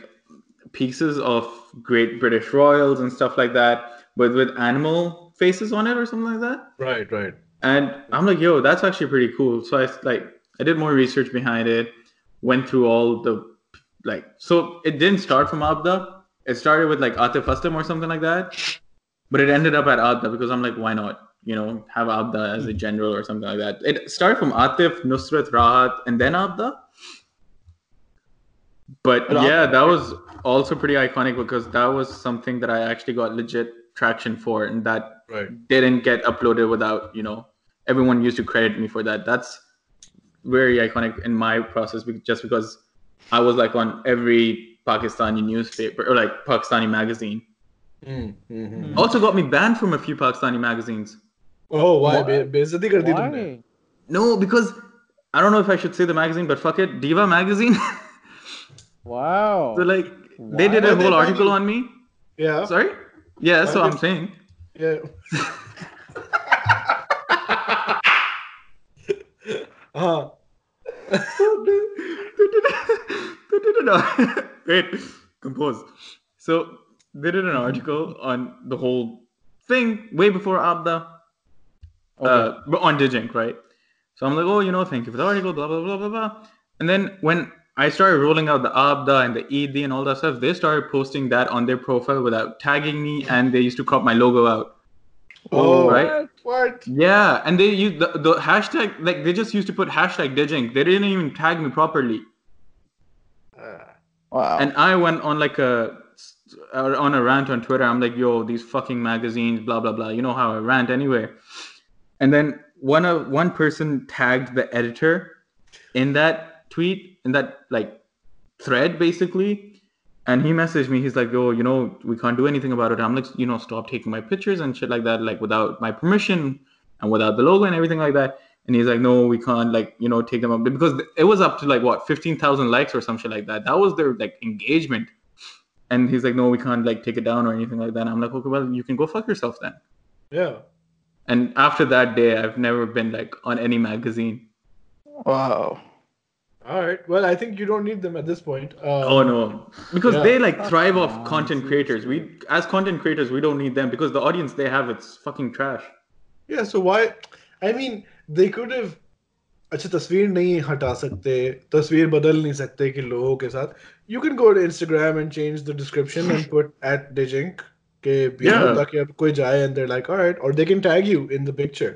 pieces of Great British Royals and stuff like that, but with animal faces on it or something like that. right, right. And I'm like, yo, that's actually pretty cool. So I like I did more research behind it, went through all the like so it didn't start from Abida. It started with like Atif Aslam or something like that. But it ended up at Abida because I'm like, why not? You know, have Abida as a general or something like that. It started from Atif, Nusrat, Rahat, and then Abida. But, but yeah, that was also pretty iconic because that was something that I actually got legit traction for, and that right. didn't get uploaded without you know everyone used to credit me for that. That's very iconic in my process, just because I was like on every Pakistani newspaper or like Pakistani magazine. Mm-hmm. Also got me banned from a few Pakistani magazines. Oh, why? why? No, because I don't know if I should say the magazine, but fuck it, Diva magazine. Wow. so like they did a whole article on me? Yeah. sorry? Yeah that's Why what did- i'm saying. Yeah. uh, they did, they did an ar- wait compose. So they did an article on the whole thing way before abida uh, but on digink right? So i'm like oh you know thank you for the article blah blah blah blah blah. And then when i started rolling out the abida and the ed and all that stuff they started posting that on their profile without tagging me and they used to crop my logo out oh, right What? yeah, and they use the, the hashtag like they just used to put hashtag Digink. They didn't even tag me properly. Uh, Wow. And I went on like a uh, on a rant on Twitter. I'm like, yo, these fucking magazines, blah blah blah. You know how I rant anyway. And then one of one person tagged the editor in that tweet in that like thread basically, and he messaged me. He's like, yo, you know, we can't do anything about it. I'm like, you know, stop taking my pictures and shit like that, like without my permission and without the logo and everything like that. And he's like, no, we can't like, you know, take them up because it was up to like what, 15,000 likes or some shit like that. That was their like engagement. And he's like, no, we can't like take it down or anything like that. And I'm like, okay, well, you can go fuck yourself then. yeah. And after that day, I've never been like on any magazine. Wow. All right. Well, I think you don't need them at this point. Um, Oh no, because Yeah. they like thrive off on, content creators. We as content creators, we don't need them because the audience they have it's fucking trash. Yeah. So why? I mean, they could have. अच्छा तस्वीर नहीं हटा सकते तस्वीर बदल नहीं सकते कि लोगों के साथ you can go to Instagram and change the description and put at Digink के you know, Yeah. ताकि अब कोई जाए and they're like all right or they can tag you in the picture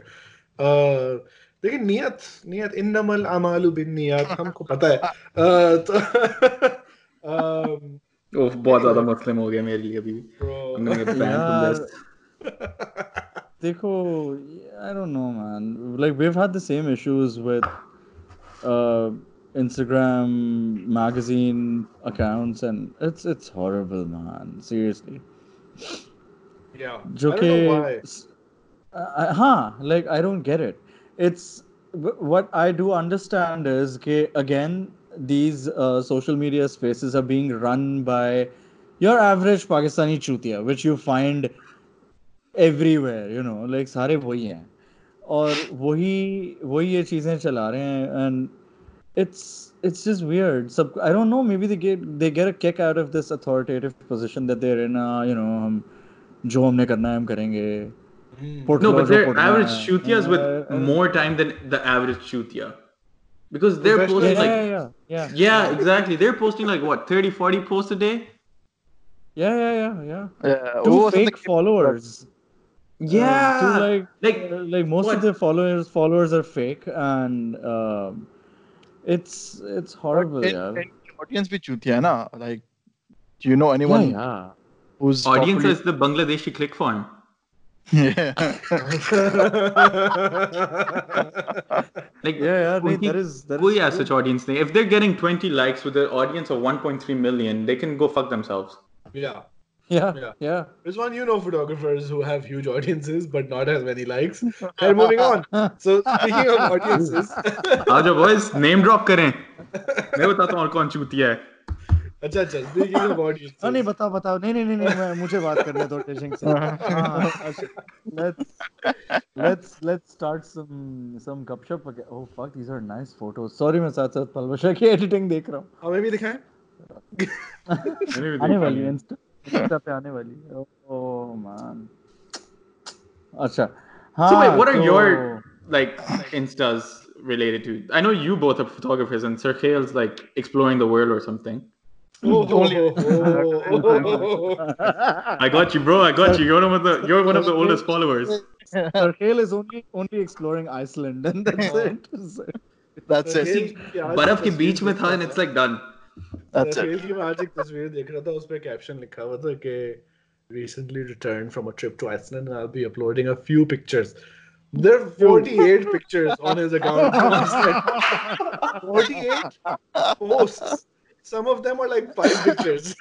uh, लेकिन नियत नियत इन्नमल अमालु बिन नियत हमको पता है uh, तो um, Oh, बहुत ज्यादा मुस्लिम हो गया मेरे लिए अभी भी. bro. I'm gonna get banned from यार this. देखो I don't know man like we've had the same issues with uh Instagram magazine accounts and it's it's horrible man seriously yeah जो I कि don't know why uh, हाँ like I don't get it it's wh- what I do understand is कि again these uh, social media spaces are being run by your average Pakistani chutia which you find everywhere you know like सारे वही हैं और वही वही ये चीजें चला रहे हैं and it's it's just weird सब I don't know maybe they get they get a kick out of this authoritative position that they're in uh, you know हम जो हमने करना है हम करेंगे Hmm. No, but they're average Shutias with uh, uh, more time than the average Chutia, Because they're posting like. Yeah, yeah, yeah. exactly. They're posting like what, 30, 40 posts a day? Yeah, yeah, yeah, yeah. Two fake followers. Yeah. Uh, like, like, like most of the followers followers are fake and um, it's it's horrible. yeah. audience with Chutia, na? Like, do you know anyone? Yeah. Who's audience is the Bangladeshi click farm. Yeah. Like Yeah, yeah, no, उनकी that is that कोई is as such audience नहीं. If they're getting 20 likes with an audience of 1.3 million, they can go fuck themselves. yeah. yeah, Yeah. yeah. Rizwan, you know photographers who have huge audiences but not as many likes. And moving on. So speaking of audiences, आ जाओ boys, name drop करें. मैं बताता हूँ और कौन चूतिया है. अच्छा अच्छा स्पीकिंग ऑफ ऑडियंस हां नहीं बताओ बताओ नहीं नहीं नहीं मैं मुझे बात करने दो टेशिंग से let's let's let's start some some गपशप ओह fuck these are nice photos sorry मैं साथ-साथ पलवशा की एडिटिंग देख रहा हूं हमें भी दिखाएं आने वाली है इंस्टा पे आने वाली ओह मैन अच्छा हाँ so wait, what are so... your like instas related to i know you both are photographers and Sarkhail's like exploring the world or something Oh, I got you, bro. I got you. You're one of the you're one of the oldest followers. Sarkhail is only only exploring Iceland, and that's it. That's it. बर्फ के beach mein tha, and it's like done. That's it. Sarkhail ki मैं आज एक तस्वीर देख रहा था, उसपे कैप्शन लिखा हुआ था कि recently returned from a trip to Iceland, and I'll be uploading a few pictures. There are 48 pictures on his account. 48 posts. Some of them are like five pictures.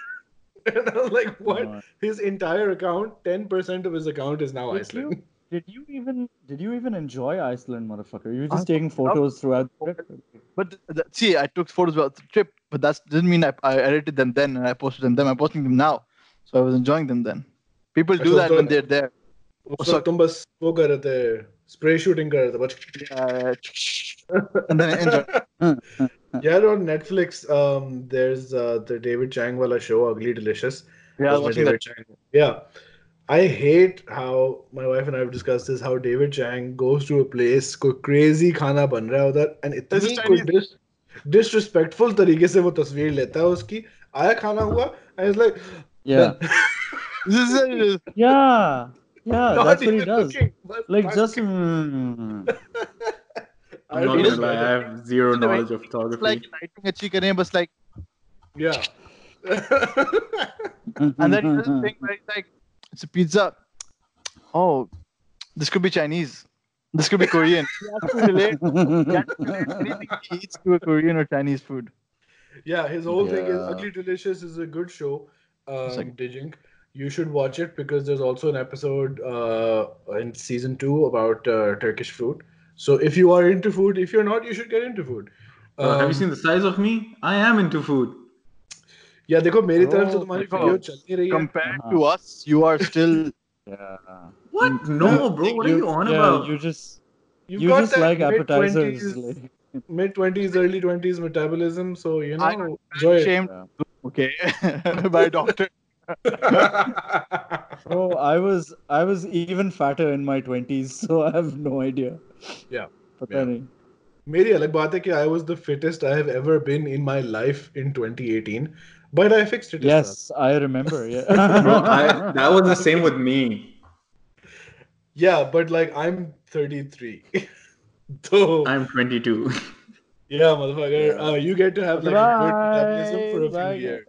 and I was like, what? His entire account, 10% of his account is now Did Iceland. you, did you even did you even enjoy Iceland, motherfucker? You were I just taking photos throughout the trip. But th- th- see, I took photos about the trip, but that didn't mean I, I edited them then and I posted them then. I'm posting them now, so I was enjoying them then. People do अच्छा, that तो- when they're there. उस वक्त तुम बस वो कर रहे थे स्प्रे शूटिंग कर रहे थे बस Uh, and then I enjoy. Yeah, on Netflix, um, there's uh, the David Chang wala show, Ugly Delicious. Yeah, I was With watching David that. Chang. Yeah. I hate how my wife and I have discussed this. How David Chang goes to a place, कोई crazy खाना बन रहा है उधर, and This is इतनी कोई Chinese. dis, disrespectful तरीके से वो तस्वीर लेता है उसकी. आया खाना हुआ, and it's like, Yeah. This is Yeah. Yeah, not that's what he even does. looking, but Like fuck. just mm, I I'm not gonna lie, I have zero knowledge of photography. Like lighting अच्छी करें बस like yeah. and then you just think like, like it's a pizza. Oh, this could be Chinese. This could be Korean. you to relate, anything he eats to a Korean or Chinese food. Yeah, his whole yeah. thing is Ugly Delicious is a good show. Um, like, Digink. You should watch it because there's also an episode uh, in season two about uh, Turkish food. So if you are into food, if you're not, you should get into food. Uh, have Um, you seen the size of me? I am into food. Yeah, देखो मेरी तरफ से Oh, तुम्हारी देखो, video चल नहीं रही है. Compared to us, you are still. Yeah. What? No, bro. What are you on yeah, about? You just You've you got just that like mid-twenties- appetizers. Like, mid twenties, early twenties metabolism. So you I know, enjoy it. Shamed. yeah. Okay. By a doctor. Oh, I was I was even fatter in my twenties, so I have no idea. Yeah, पता yeah. नहीं. मेरी अलग बात है कि I was the fittest I have ever been in my life in 2018, but I fixed it. as Yes, I remember. Bro, Yeah. I, that was the same with me. well. Yeah, but like I'm 33. so I'm 22. yeah, motherfucker, Yeah. Uh, you get to have like a good metabolism for a few Bye, years.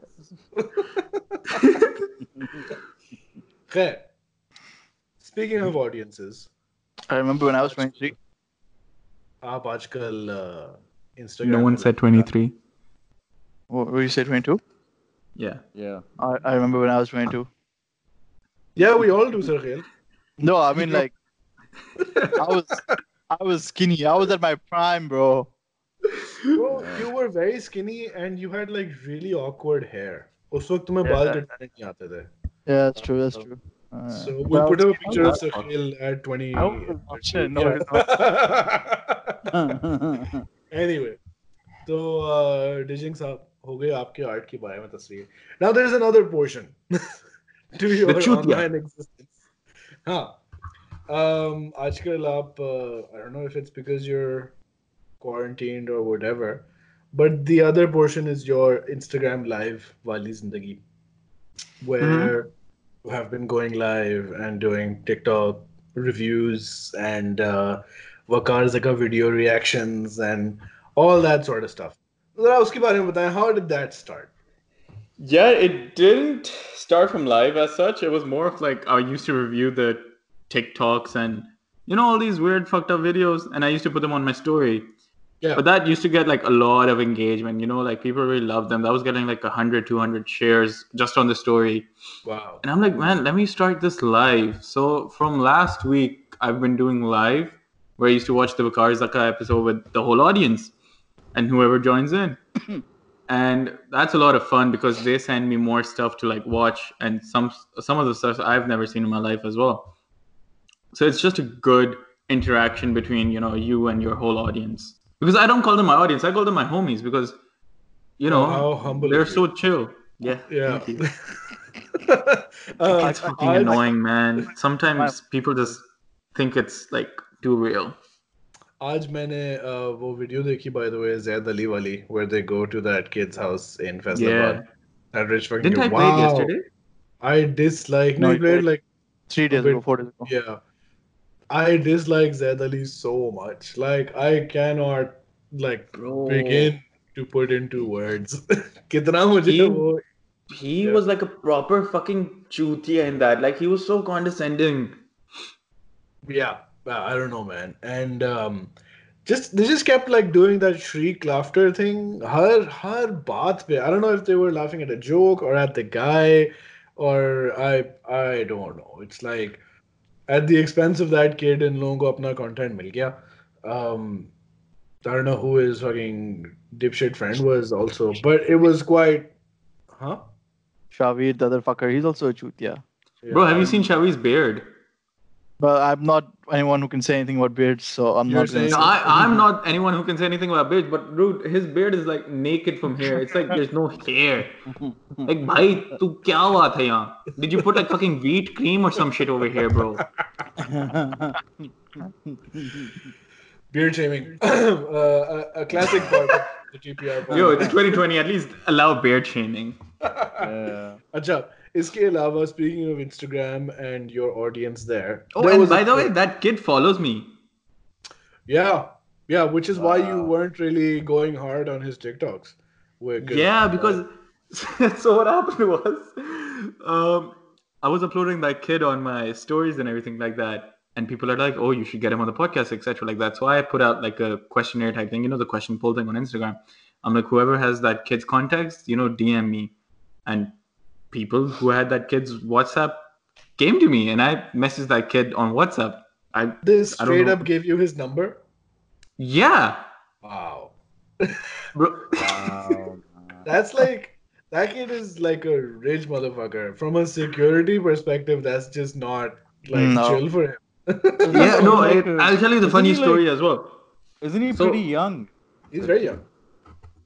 Khair. Speaking of audiences, I remember when I was 23. आप uh, Instagram. No one said 23. What, you said 22? Yeah. Yeah. I, I remember when I was 22. Yeah, we all do, Sarkhail. No, I mean like, I was I was skinny. I was at my prime, bro. Bro, you were very skinny and you had like really awkward hair. उस वक्त तुम्हें बाल Yeah. कटवाने नहीं आते थे. Yeah, that's true. That's true. Uh, So but we'll I put was- up a picture of I Sir was- Khail at 20. I was watching. No, No, anyway, तो uh, Dijing साहब हो गए आपके आर्ट के बारे में तस्वीर. Now there is another portion to your चूतिया. online existence. हाँ. Um, आजकल आप uh, I don't know if it's because you're quarantined or whatever, but the other portion is your Instagram live Wali Zindagi, where mm-hmm. you have been going live and doing TikTok reviews and uh, Waqar Zaka video reactions and all that sort of stuff. How did that start? Yeah, it didn't start from live as such. It was more of like I used to review the TikToks and you know all these weird fucked up videos, and I used to put them on my story. Yeah. But that used to get like a lot of engagement. You know, like people really loved them. That was getting like 100, 200 shares just on the story. Wow. And I'm like, man, let me start this live. So from last week, I've been doing live where I used to watch the Waqar Zaka episode with the whole audience and whoever joins in. and that's a lot of fun because they send me more stuff to like watch and some some of the stuff I've never seen in my life as well. So it's just a good interaction between, you know, you and your whole audience Because I don't call them my audience, I call them my homies because you know, how humble they're of so chill. Yeah. Yeah. thank you. uh, It's fucking I- annoying, man. Sometimes people just think it's like too real. आज मैंने uh, वो video देखी by the way Zaid Ali वाली where they go to that kid's house in Faisalabad. That rich fucking Didn't I kid. play it Wow. yesterday? I dislike. No, No, you I played played. like Three days bit- ago, four days ago. yeah. I dislike Zaid Ali so much. Like I cannot like Bro. begin to put into words. Kitna mujhe he, wo, he yeah. was like a proper fucking chutia in that. Like he was so condescending. Yeah, uh, I don't know, man. And um, just they just kept like doing that shriek laughter thing. Her her bath pe, I don't know if they were laughing at a joke or at the guy, or I I don't know. It's like at the expense of that kid in logo ko apna content mil gaya um i don't know who his fucking dipshit friend was also but it was quite huh Shahveer, the other fucker, he's also a chutia. Bro, have you seen Shahveer's beard? But I'm not anyone who can say anything about beards, so I'm You're not. Saying, say I, am not anyone who can say anything about beards, but dude, his beard is like naked from here. It's like there's no hair. Like, bhai, tu kya hua tha? Did you put like fucking Veet cream or some shit over here, bro? beard shaming, uh, a, a, classic part of the TPR. Yo, it's 2020. At least allow beard shaming. yeah. joke. इसके अलावा speaking of Instagram and your audience there Oh, there and was by a- the way, that kid follows me. yeah yeah which is why you Wow. weren't really going hard on his TikToks Where- 'cause, Yeah, uh, because so what happened was, um, I was uploading that kid on my stories and everything like that, and people are like, "Oh, you should get him on the podcast, etc." Like that. So I put out like a questionnaire type thing, you know, the question poll thing on Instagram. I'm like, whoever has that kid's contacts, you know, DM me, and people who had that kid's WhatsApp came to me, and I messaged that kid on WhatsApp. I this I don't straight know. up gave you his number yeah, wow bro. Wow. that's like that kid is like a rich motherfucker from a security perspective that's just not like No. chill for him yeah, no, I, Like, uh, I'll tell you the isn't funny he, like- story as well. Isn't he So- pretty young? he's very young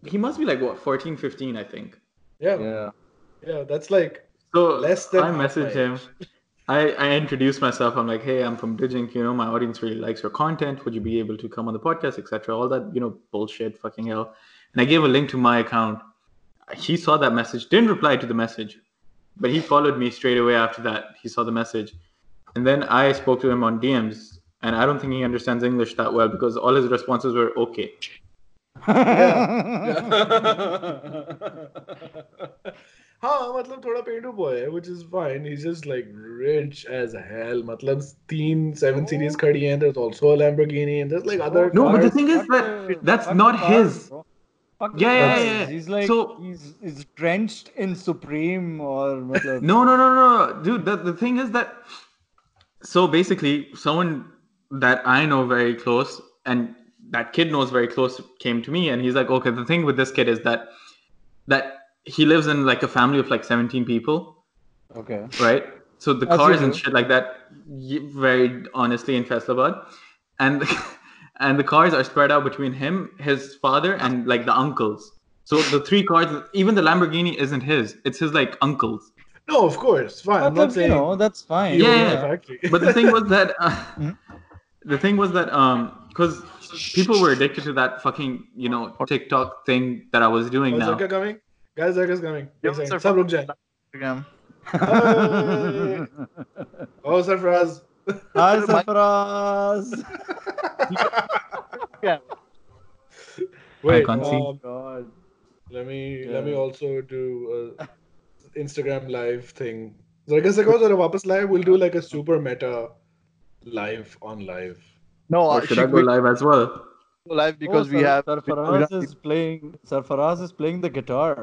He must be like what 14, 15, I think. yeah Yeah. Yeah that's like So Less than I message him. I, I introduced myself. I'm like, hey, I'm from Digink. You know, my audience really likes your content. Would you be able to come on the podcast, etc. All that, you know, bullshit, fucking hell. And I gave a link to my account. He saw that message, didn't reply to the message, but he followed me straight away after that. He saw the message, and then I spoke to him on DMs. And I don't think he understands English that well because all his responses were okay. हाँ मतलब थोड़ा पेंटू boy है which is fine he's just like rich as hell मतलब तीन seven series खड़ी हैं there's also a Lamborghini and there's like other No, but the cars. thing is Fuck that the- that's fuck not the cars, his. bro. Fuck Yeah, the yeah, cars. yeah, yeah. He's like So- he's he's drenched in Supreme or matlab, No, no, no, no, no. dude. The, the thing is that so basically, someone that I know very close and that kid knows very close came to me, and he's like, okay, the thing with this kid is that that he lives in like a family of like 17 people, Okay. right? So the As you cars and shit like that, very honestly in Faisalabad, and and the cars are spread out between him, his father, and like the uncles. So the three cars, even the Lamborghini isn't his; it's his like uncles. no of course fine I'm not saying you know, that's fine. Yeah, owns yeah. a but the thing was that uh, Hmm? the thing was that um because people were addicted to that fucking you know TikTok thing that I was doing oh, now. Zaka coming guys Zaka's coming Yo, एक second, sir, सब रुक जाए Instagram. oh Sarfraz Hi, Sarfaraz. Yeah. wait can't see. um, God. let me Yeah. let me also do a Instagram live thing Zaka से कहो जरा वापस लाए we'll do like a super meta live on live. No, Or uh, should she I go quit live as well? live because we Sar- have. Sarfaraz we- is playing. Sarfaraz is playing the guitar.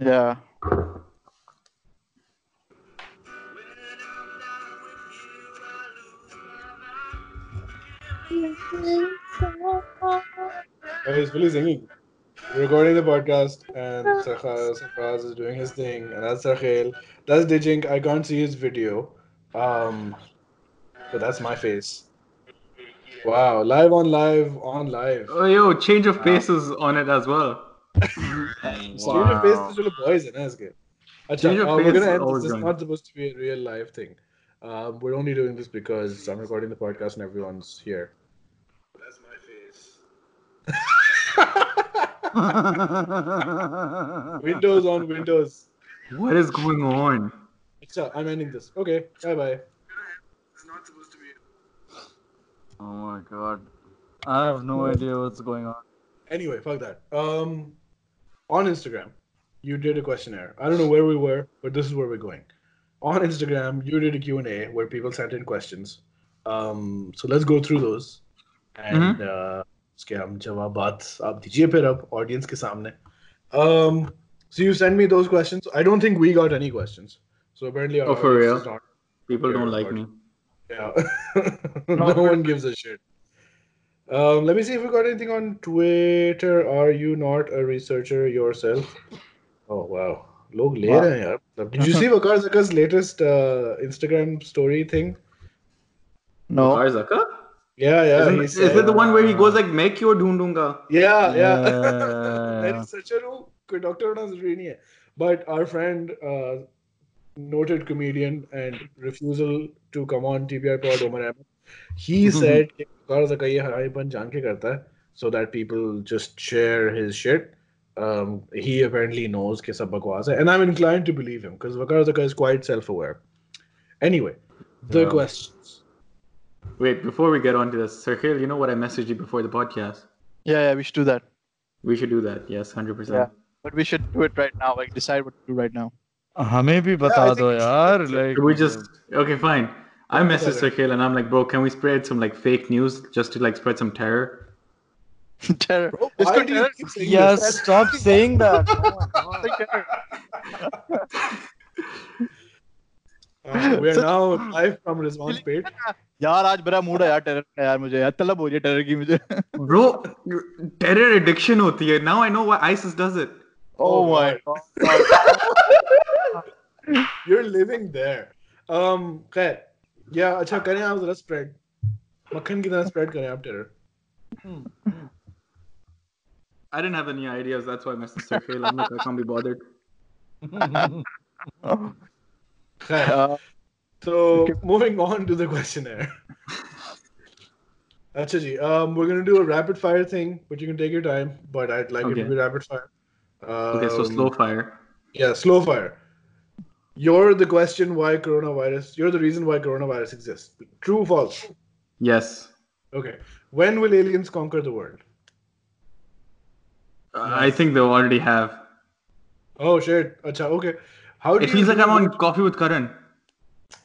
yeah. He's fully singing. We're recording the podcast, and Sarfaraz is doing his thing, and that's Sarkhail. That's Digink. I can't see his video, um, but that's my face. Wow, live on live on live. Oh, yo, change of paces on it as well. Change your face is really poison, that's good. Achha, uh, we're gonna end this. This is not supposed to be a real life thing. Um, we're only doing this because I'm recording the podcast and everyone's here. That's my face. windows on Windows. What is going on? Achha, I'm ending this. Okay, bye bye. It's not supposed to be. Oh my god. I have no idea what's going on. Anyway, fuck that. Um, on Instagram, you did a questionnaire. I don't know where we were, but this is where we're going. On Instagram, you did a Q&A where people sent in questions. Um, so let's go through those. And uh, उसके हम जवाबात आप दीजिए फिर अब audience के सामने. Um, so you sent me those questions. I don't think we got any questions. So apparently our Oh, for audience real? is not People Yeah, don't like but- me. yeah. no one gives a shit. Um, let me see if we got anything on Twitter. Are you not a researcher yourself? Oh wow, log le wow. rahe Did you see Waqar Zaka's latest uh, Instagram story thing? No. Waqar Yeah, yeah. Is it the uh, one where he goes like, "Make your doondunga"? Yeah, yeah. yeah. researcher who doctor, doctor होना जरूरी नहीं है but our noted comedian and refusal to come on TPR pod Omar Ahmed he mm-hmm. said so that people just share his shit. Um, he apparently knows ke sab bakwas hai, and I'm inclined to believe him because Waqar is quite self-aware. Anyway, the questions. Wait, before we get on to this, Sarkhail, you know what I messaged you before the podcast? Yeah, yeah, we should do that. We should do that. Yes, hundred percent. Yeah, but we should do it right now. Like decide what to do right now. हमें भी बता दो यार like we just? Okay, fine. I messaged Sarkhail and I'm like, bro, can we spread some like fake news just to like spread some terror? terror. Bro, why yes, this? stop saying that. Oh uh, we are so, now live from response page. यार आज बड़ा mood है यार terror का यार मुझे यार तलब हो रही है टेरर की मुझे ब्रो टेरर एडिक्शन होती है now I know why ISIS does it oh my God you are living there um खैर या अच्छा करें आप जरा spread. मक्खन की तरह spread करें आप terror. I didn't have any ideas. That's why I messaged Sirkhil. I'm like, I can't be bothered. खैर, Uh, so moving on to the questionnaire. अच्छा जी, um, we're gonna do a rapid fire thing, but you can take your time. But I'd like it Okay. to be rapid fire. Okay, so Um, slow fire. Yeah, slow fire. You're the question why coronavirus. You're the reason why coronavirus exists. True, false. Yes. Okay. When will aliens conquer the world? Uh, I think they already have. Oh shit. Acha, okay. How do It you feels like do I'm on what- coffee with Karan.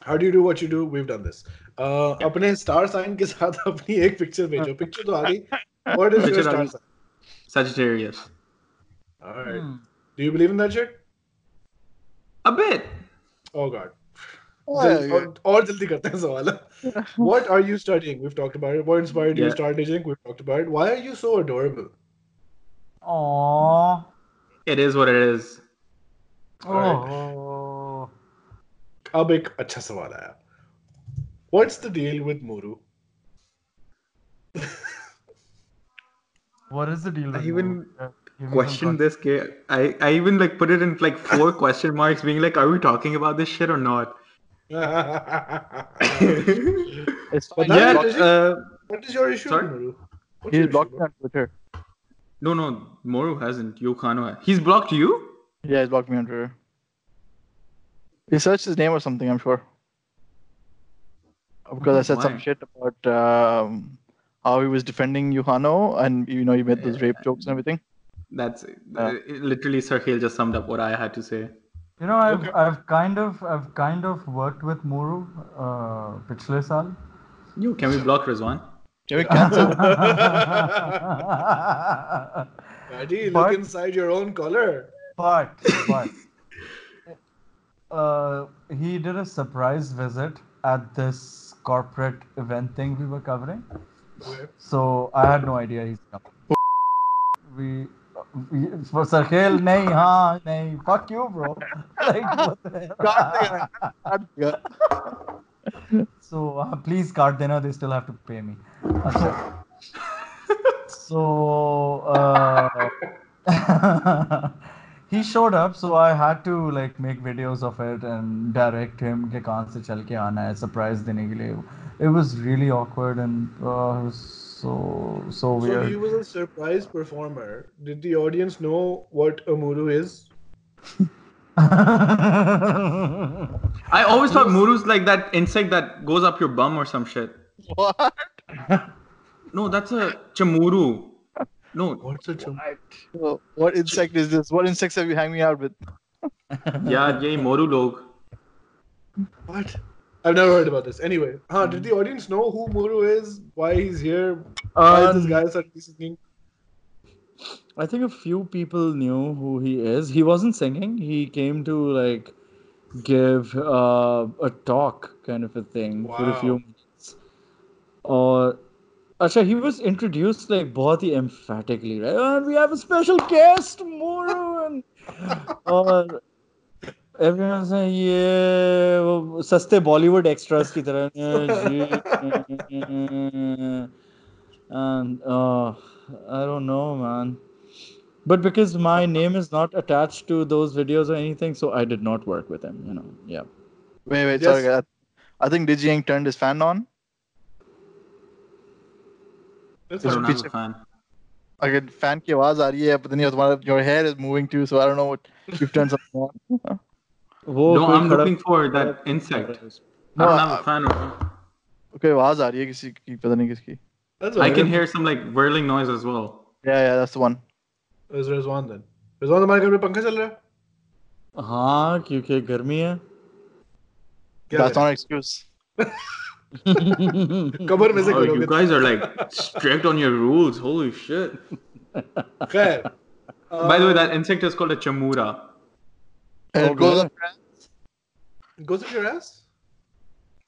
How do you do what you do? We've done this. Uh, अपने star sign के साथ अपनी एक picture भेजो picture तो आ गई What is your Picture uh star गई। sign? Sagittarius. All right. Do you believe in Oh god. Oh, जल- yeah. और, और जल्दी करते हैं सवाल What are you studying? We've talked about it. What inspired you to Yeah. start teaching? We've talked about it. Why are you so adorable? Aww. It is what it is. Oh. अब एक अच्छा सवाल आया What's the deal with Muru? What is the deal? I with even Mo? Yeah, give me some I con- this. K. I I even like put it in like four question marks, being like, are we talking about this shit or not? it's fine. yeah. blocked- Uh, what is your issue, Sorry? Muru? What's He's your blocked issue, me on Twitter. no, no. Moru hasn't. Yukano. has. He's blocked you. Yeah, he's blocked me on Twitter. He searched his name or something, I'm sure. Because I said some shit about um, how he was defending Yuhano and you know he made those rape jokes and everything. That's Yeah. uh, literally Sir Hale just summed up what I had to say. You know, I've Okay. I've kind of I've kind of worked with Muru uh, पिछले साल. Yo, can we block Rizwan? Can we cancel? Daddy, look But- inside your own collar. but but uh, he did a surprise visit at this corporate event thing we were covering. Where? So I had no idea he's coming. We, we for Sarkhail, nahi, ha, nahi. Fuck you, bro. like, so uh, please card dinner. They still have to pay me. so uh, he showed up. So I had to like make videos of it and direct him. Ke kahan se chal ke aana hai, surprise dene ke liye. It was really awkward and uh, it was so so we. So weird. he was a surprise performer. Did the audience know what a muru is? I always thought Muru's like that insect that goes up your bum or some shit. what? No, that's a chamuru. No, What's a chum? Oh, What insect is this? What insects have you hanging out with? yeah, yay moru log. What? I've never heard about this. Anyway, huh, did hmm. the audience know who Muru is? Why he's here? Why um, is this um, guy suddenly singing? I think a few people knew who he is. He wasn't singing. He came to like give uh, a talk, kind of a thing, wow. for a few minutes. Or, actually, he was introduced like very emphatically, right? And we have a special guest, Muru, and everyone's like yeah सस्ते bollywood extras and uh, I don't know man but because my name is not attached to those videos or anything so I did not work with him you know yeah wait wait yes. sorry I think Digink turned his fan on I don't a fan अगर fan की आवाज आ but then your hair is moving too. So I don't know what you've turned something on. वो No, कोई I'm खड़ा- looking for that insect. I No, don't have I- a fan. of- Okay, आवाज आ रही है किसी की पता नहीं किसकी. That's I alright. can hear some like whirling noise as well. Yeah, yeah, that's the one. It's Rizwan then. Rizwan, तुम्हारे घर में पंखा चल रहा है? हाँ क्योंकि गर्मी है क्या That's करें? not an excuse. कबर में से Oh, you करोगे guys are like strict on your rules. Holy shit. खैर By the way, that insect is called a chamura. And it goes Okay. up goes up your ass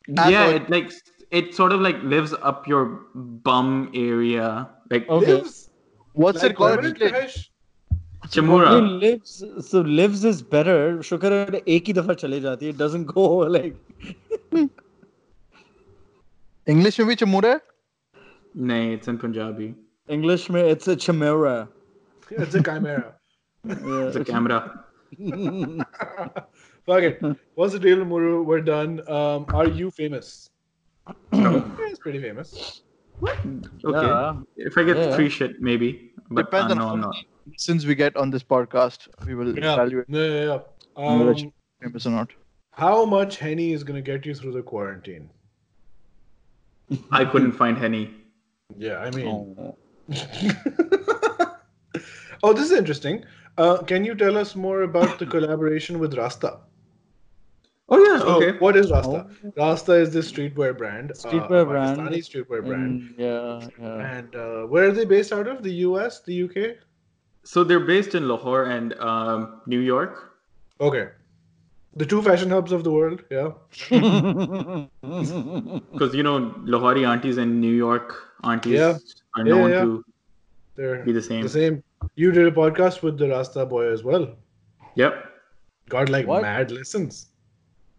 That's yeah, what- it like it sort of like lives up your bum area. Like Okay. lives What's like it called? permanent Explain. रहाइश? chamura. It lives so lives is better शुक्र है एक ही दफा चले जाती है it doesn't go like English में भी चमूरा है? Nay, it's in Punjabi. English में it's a chimera it's a chimera It's a camera. fuck it what's the deal Muru we're done um are you famous yeah, it's pretty famous Okay. Yeah. If I get Yeah. free shit, maybe. But Depends uh, on no, how I'm not. many we get on this podcast. We will yeah evaluate yeah, yeah, yeah. Um, famous or not. how much henny is going to get you through the quarantine I couldn't find any. yeah i mean Oh. oh this is interesting uh, can you tell us more about the collaboration with Rastah? Oh yeah. So, okay. what is Rastah? Rastah is this streetwear brand. Streetwear uh, brand. Pakistani streetwear brand. And, yeah yeah And uh, where are they based out of? The US, the UK? So they're based in Lahore and um, New York. Okay. The two fashion hubs of the world, yeah. Because you know, Lahori aunties and New York aunties Yeah. are Yeah, known yeah. to They're be the same. the same. You did a podcast with the Rastah boy as well. Yep. Got like What? mad listens.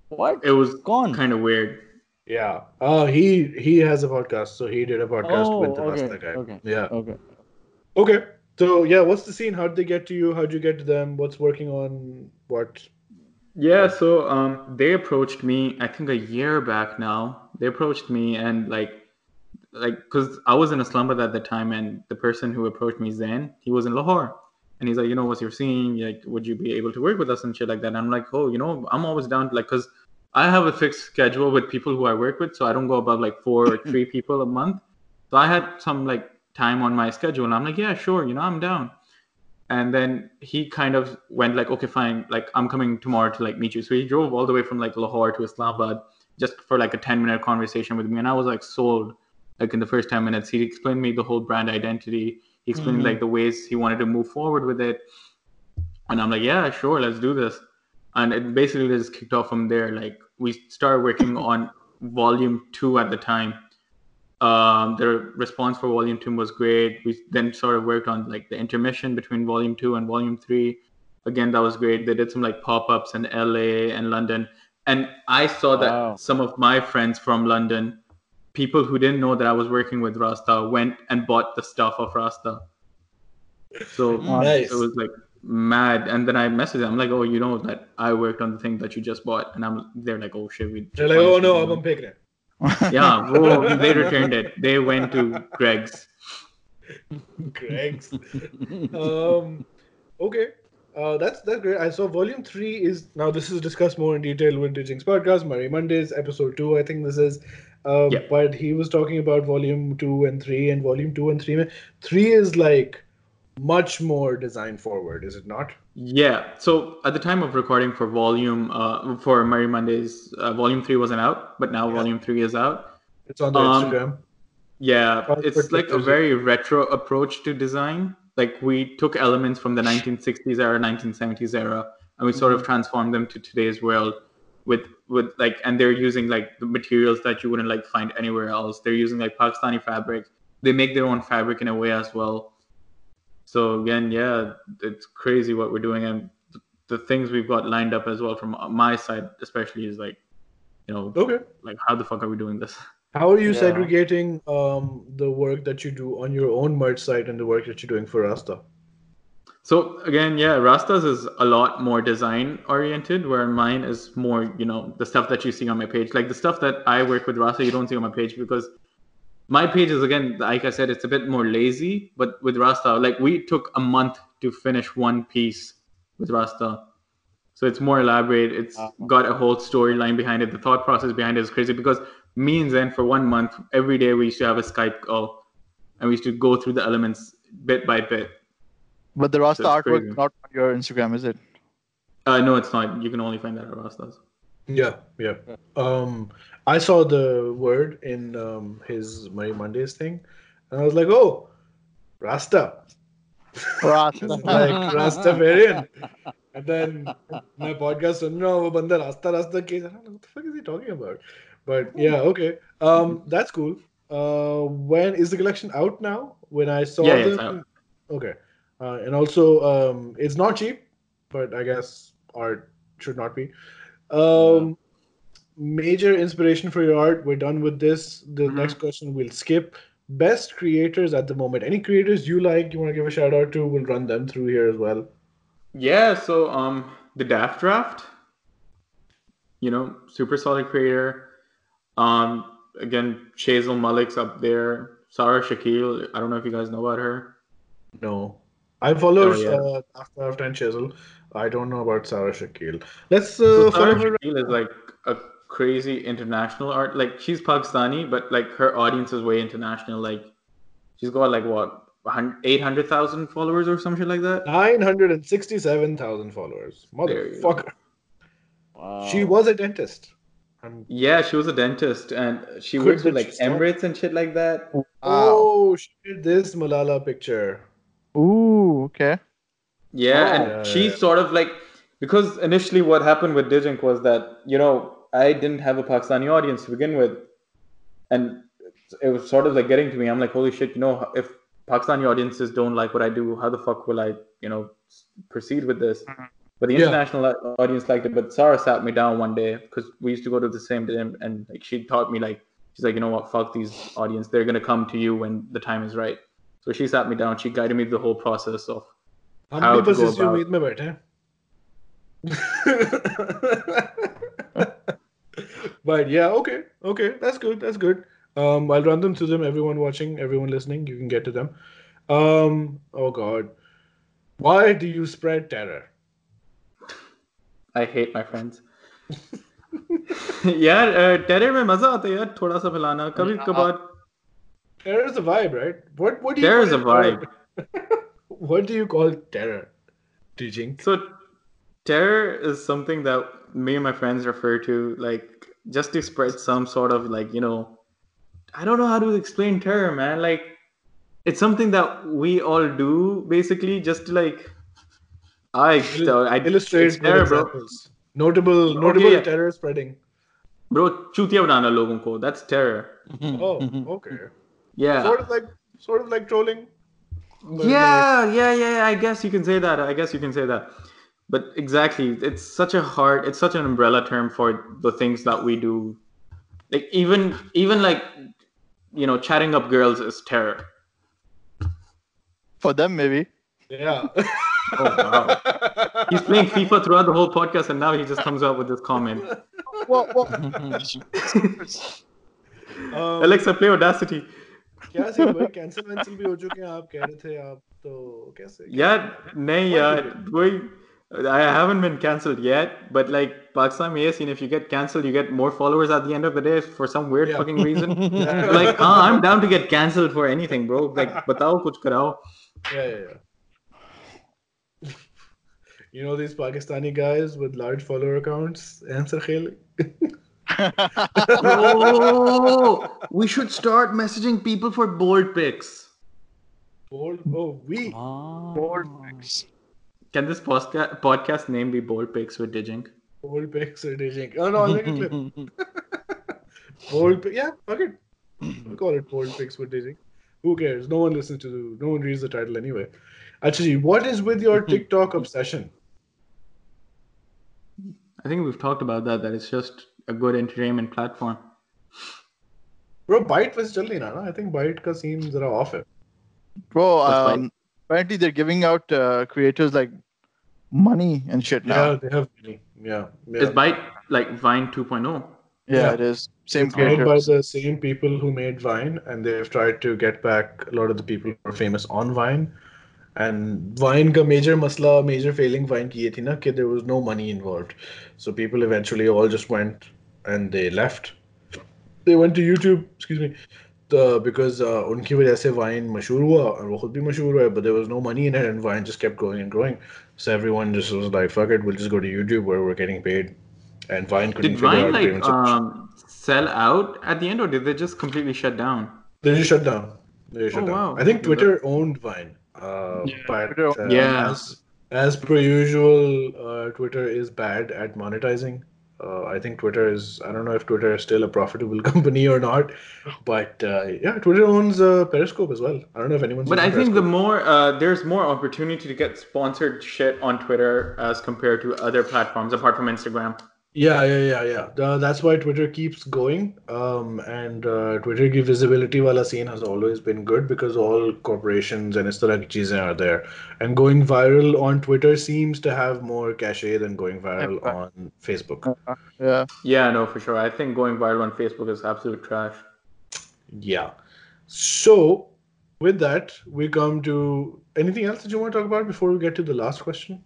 what It was gone kind of weird. Yeah. Oh, he he has a podcast, so he did a podcast Oh, with the okay, Rastah guy. okay. Yeah. okay Okay. So yeah, what's the scene? How'd they get to you? How'd you get to them? What's working on what? Yeah, so um, they approached me. I think a year back now. They approached me and like, like, cause I was in Islamabad at the time, and the person who approached me, Zain, he was in Lahore, and he's like, you know, what's your scene? Like, would you be able to work with us and shit like that? And I'm like, oh, you know, I'm always down to like, cause I have a fixed schedule with people who I work with, so I don't go above like four or three people a month. So I had some like time on my schedule, and I'm like, yeah, sure, you know, I'm down and then he kind of went like okay fine like i'm coming tomorrow to like meet you so he drove all the way from like lahore to islamabad just for like a 10 minute conversation with me and i was like sold like in the first 10 minutes he explained me the whole brand identity. He explained Mhm. like the ways he wanted to move forward with it. And i'm like yeah sure let's do this. And it basically just kicked off from there. Like we started working on volume two at the time. Um, the response for volume two was great. We then sort of worked on like the intermission between volume two and volume three. Again that was great. They did some like pop-ups in la and london. And i saw that Wow. some of my friends from london people who didn't know that I was working with Rastah went and bought the stuff of Rastah. So mm, nice. it was like mad. And then I messaged them, I'm like, oh, you know that I worked on the thing that you just bought. And I'm they're like, oh shit, we they're like, oh no, I'm pick it. yeah, whoa, they returned it. They went to Greg's. Greg's. um, okay. Uh, that's that's great. I saw volume three is now this is discussed more in detail Vintage podcast, Murray Mondays, episode two. I think this is um, Yeah. But he was talking about volume two and three, and volume two and three. Three is like much more design forward, is it not? Yeah. So at the time of recording for volume uh, for Murray Mondays, uh, volume three wasn't out, but now Yeah. volume three is out. It's on the Um, Instagram. Yeah, I'll it's like a very retro approach to design. Like we took elements from the 1960s era, 1970s era, and we sort of transformed them to today's world with with like and they're using like the materials that you wouldn't like find anywhere else. They're using like Pakistani fabric. They make their own fabric in a way as well. So again, yeah, it's crazy what we're doing and th- the things we've got lined up as well from my side especially is like you know Okay. like how the fuck are we doing this? How are you Yeah. segregating um, the work that you do on your own merch site and the work that you're doing for Rastah? So again, yeah, Rastah's is a lot more design oriented, where mine is more, you know, the stuff that you see on my page. Like the stuff that I work with Rastah, you don't see on my page because my page is again, like I said, it's a bit more lazy. But with Rastah, like we took a month to finish one piece with Rastah. So it's more elaborate. It's got a whole storyline behind it. The thought process behind it is crazy because me and Zen for one month, every day we used to have a Skype call and we used to go through the elements bit by bit. But the Rastah artwork not on your Instagram, is it? Uh, no, it's not. You can only find that at Rastah's. Yeah, yeah. Um, I saw the word in um, his Money Mondays thing, and I was like, oh, Rasta. Rasta. like Rastafarian. and then my podcast, no, banda Rasta Rasta case. I don't know what the fuck is he talking about? But yeah, okay. Um, that's cool. Uh, when is the collection out now? When I saw yeah, the... okay. Uh, and also, um, it's not cheap, but I guess art should not be. Um, major inspiration for your art. We're done with this. The Mhm. next question we'll skip. Best creators at the moment. Any creators you like, you want to give a shout out to? We'll run them through here as well. Yeah, so um the Daft Draft, you know, super solid creator. Um again, Shehzil Malik's up there. Sarah Shakeel, I don't know if you guys know about her. No. I followed Oh, yeah. uh, After After and Chisel. I don't know about Sarah Shakeel. Let's So uh, Sarah follow her. Shakeel is like a crazy international art. Like she's Pakistani, but like her audience is way international. Like she's got like what eight hundred thousand followers or some shit like that. 967,000 followers. There you go. Motherfucker. Wow. She was a dentist. I'm, Yeah, she was a dentist and she Good works with like she. Emirates and shit like that. Oh, she did this Malala picture. Ooh, okay. Yeah, Oh. and Yeah, she yeah. sort of like because initially what happened with Digink was that you know I didn't have a Pakistani audience to begin with, and it was sort of like getting to me. I'm like, holy shit, you know, if Pakistani audiences don't like what I do, how the fuck will I, you know, proceed with this? Mm-hmm. But the international au- audience liked it. But Sarah sat me down one day because we used to go to the same gym, and like she taught me like she's like, you know what, fuck these audience. They're gonna come to you when the time is right. So she sat me down. She guided me through the whole process of हम How भी to बस go इसी about- उम्मीद में बैठे हैं but yeah okay okay that's good that's good um i'll run them through them everyone watching everyone listening you can get to them um oh god why do you spread terror I hate my friends. यार terror में मजा आता है यार थोड़ा सा फैलाना कभी कभार terror is a vibe right what what do you Terror call is a it? what do you call terror teaching so terror is something that me and my friends refer to like just to spread some sort of like you know, I don't know how to explain terror, man. Like it's something that we all do basically just to like. I, I Illustrate it's good terror, bro. examples. Notable, notable yeah. terror spreading. Bro, chutiya banana logon ko. That's terror. Oh, okay. Yeah. Sort of like, sort of like trolling. yeah, yeah, yeah, yeah. I guess you can say that. I guess you can say that. But exactly, it's such a hard, it's such an umbrella term for the things that we do. Like even, even like, you know, chatting up girls is terror. For them, maybe. Yeah. Oh wow. He's playing FIFA throughout the whole podcast, and now he just comes out with this comment. Well, well, Um, Alexa, play Audacity. क्या scene भाई cancel वैंसिल भी हो चुके हैं आप कह रहे थे आप तो कैसे Yeah, nahi, yaar. Wait, I haven't been cancelled yet, but like Pakistan में ये scene, if you get cancelled, you get more followers at the end of the day for some weird Yeah. fucking reason. like, ah, I'm down to get cancelled for anything, bro. Like, batao, kuch karao. Yeah, yeah, yeah. You know these Pakistani guys with large follower accounts? Answer Khel. Oh, we should start messaging people for bold pics. Bold. Oh, we. Ah. bold pics. Can this podcast podcast name be Bold Pics with Digink? Bold Pics with Digink. Oh no, I'll make a clip. Bold pic. Yeah, fuck it. We'll call it bold Pics with Digink. Who cares? No one listens to. No one reads the title anyway. Actually, what is with your TikTok obsession? I think we've talked about that. That it's just a good entertainment platform. Bro, Byte was jolly, na, na. I think Byte ka seems zara off it. Bro, um, apparently they're giving out uh, creators like money and shit now. Yeah, they have money. Yeah. yeah. Is Byte like Vine 2.0? Yeah, yeah, it is. Same it's made by the same people who made Vine, and they've tried to get back a lot of the people who are famous on Vine And Vine का major masla, major failing Vine की ये थी ना कि there was no money involved. So people eventually all just went and they left. They went to YouTube, excuse me, the, because uh, उनकी वजह से Vine मशहूर हुआ और वो खुद भी मशहूर हुआ but there was no money in it and Vine just kept growing and growing. So everyone just was like, fuck it, we'll just go to YouTube where we're getting paid. And Vine couldn't Did figure Vine out like payment solution. um, sell out at the end, or did they just completely shut down? They just shut down. They just shut Oh, down. wow. I think Twitter owned Vine. Uh, but Twitter- uh, Yeah. as, as per usual, uh, Twitter is bad at monetizing. Uh, I think Twitter is. I don't know if Twitter is still a profitable company or not, but uh, yeah, Twitter owns uh, Periscope as well. I don't know if anyone's. But I using think the more uh, there's more opportunity to get sponsored shit on Twitter as compared to other platforms apart from Instagram. Yeah, yeah, yeah, yeah. Uh, that's why Twitter keeps going. Um, and uh, Twitter की visibility वाला scene has always been good because all corporations and इस तरह की चीजें are there. And going viral on Twitter seems to have more cachet than going viral Yeah. on Facebook. Yeah. Yeah, no, for sure. I think going viral on Facebook is absolute trash. Yeah. So, with that, we come to anything else that you want to talk about before we get to the last question?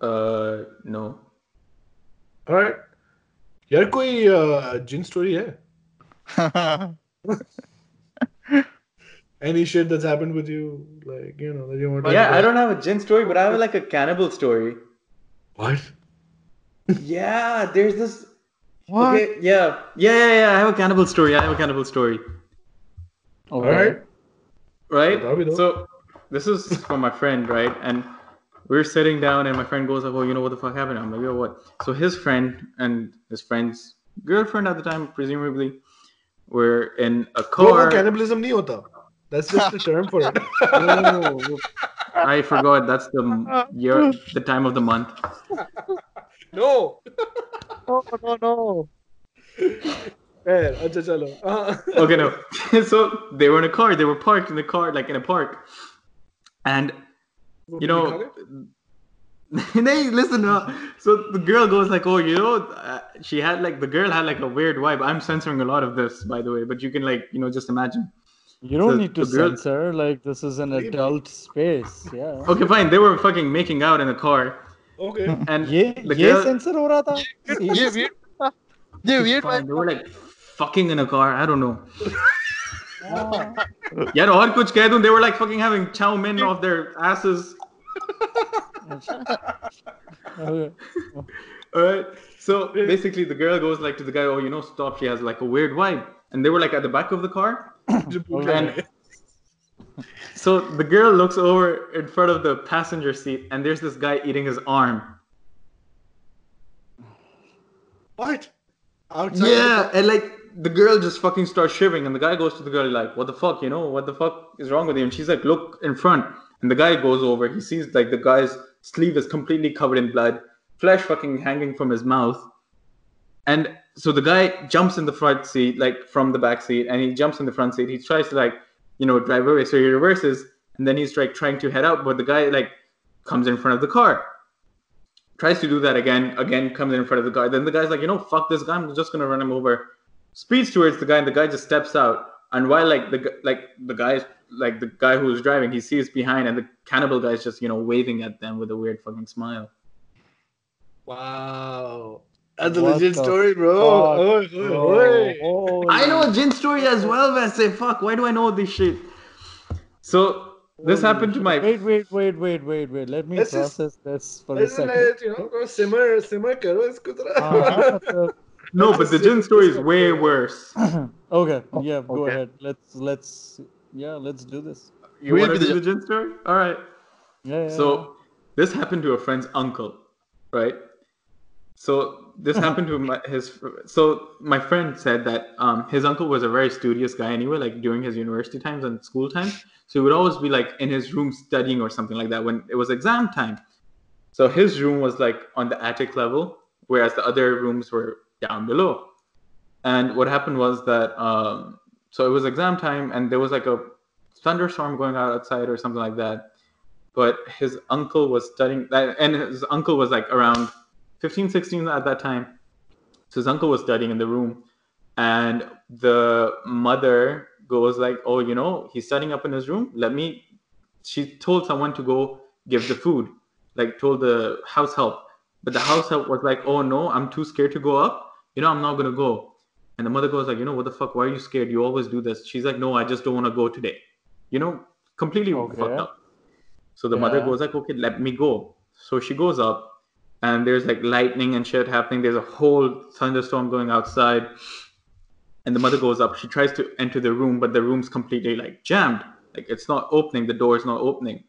Uh, no. All right. यार कोई uh, जिन story है? Any shit that's happened with you, like you know, that you want to? talk Yeah, I about? don't have a gin story, but I have like a cannibal story. What? Yeah, there's this. what? Okay, yeah, yeah, yeah, yeah. I have a cannibal story. I have a cannibal story. All right. Right. Bobby, though. So this is from my friend, right? And we were sitting down and my friend goes like, oh, you know what the fuck happened? I'm like, yo, what? So his friend and his friend's girlfriend at the time, presumably, were in a car. cannibalism nahi hota. That's just the term for it. I forgot. That's the year, the time of the month. No. no, no, no. Eh, okay, no. so they were in a car. They were parked in the car, like in a park. And you know, hey, listen. Uh, so the girl goes like, "Oh, you know, uh, she had like the girl had like a weird vibe." I'm censoring a lot of this, by the way, but you can like you know just imagine. You don't So need to the girl- censor. Like this is an adult space. Yeah. Okay, fine. They were fucking making out in the car, okay. and ये the ये girl, censor हो रहा था. ये weird था. ये weird fine, they vibe were like fucking in a car. I don't know. हाँ. यार और कुछ कह दूं they were like fucking having chow mein off their asses Okay. All right. So basically, the girl goes like to the guy, "Oh, you know, stop. She has like a weird vibe." And they were like at the back of the car. And so the girl looks over in front of the passenger seat, and there's this guy eating his arm. What? Outside Yeah, and like the girl just fucking starts shivering, and the guy goes to the girl like, "What the fuck? You know, what the fuck is wrong with you?" And she's like, "Look in front." And the guy goes over. He sees like the guy's sleeve is completely covered in blood, flesh fucking hanging from his mouth, and so the guy jumps in the front seat, like from the back seat, and he jumps in the front seat. He tries to like, you know, drive away. So he reverses, and then he's like trying to head out, but the guy like comes in front of the car tries to do that again, again comes in front of the guy. Then the guy's like, you know, fuck this guy, I'm just gonna run him over. Speeds towards the guy, and the guy just steps out. And while like the like the guy like the guy who was driving, he sees behind, and the cannibal guy's just you know waving at them with a weird fucking smile. Wow. That's a legit story, bro. Fuck, bro. I know a gin story as well, I say Fuck, why do I know this shit? So this happened to my. Wait, wait, wait, wait, wait, wait. Let me let's process just, this for a second. You know, simmer, simmer, karo ah, isko No, but the gin story is way worse. okay, yeah, go okay. ahead. Let's let's yeah, let's do this. You Will want to do the- the gin story? All right. Yeah, yeah. So this happened to a friend's uncle, right? So this happened to my, his. So my friend said that um, his uncle was a very studious guy anyway, like during his university times and school times. So he would always be like in his room studying or something like that when it was exam time. So his room was like on the attic level, whereas the other rooms were down below. And what happened was that um, so it was exam time, and there was like a thunderstorm going out outside or something like that. But his uncle was studying that and his uncle was like around 15 16 at that time. So his uncle was studying in the room and the mother goes like oh you know he's studying up in his room. Let me she told someone to go give the food like told the house help. But the house help was like oh no i'm too scared to go up. You know i'm not gonna go and the mother goes like you know what the fuck why are you scared you always do this she's like no i just don't want to go today you know completely Okay. fucked up so the mother goes like, okay, let me go. So she goes up, and there's like lightning and shit happening. There's a whole thunderstorm going outside, and the mother goes up. She tries to enter the room, but the room's completely like jammed. Like it's not opening. The door is not opening.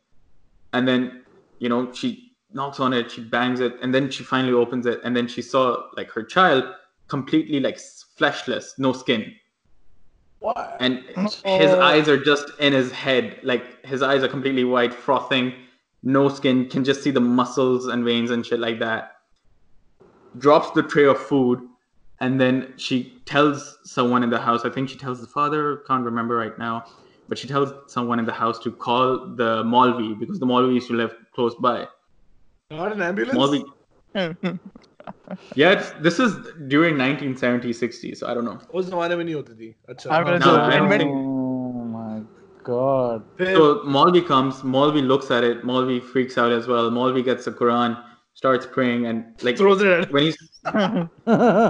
And then, you know, she knocks on it. She bangs it, and then she finally opens it. And then she saw like her child completely like fleshless, no skin. What? and his oh. eyes are just in his head. Like his eyes are completely white frothing. No skin. Can just see the muscles and veins and shit like that. Drops the tray of food and then she tells someone in the house. I think she tells the father. Can't remember right now. But she tells someone in the house to call the Malvi because the Malvi used to live close by. Not an ambulance. Malvi, hmm, hmm yeah, it's, this is during 1970s, 60s, so I don't know. उस जमाने में नहीं होती थी अच्छा I mean, No, so I don't when- think- Oh my god. फिर So Malvi comes, Malvi looks at it, Malvi freaks out as well. Malvi gets the Quran, starts praying, and like throws it at when he's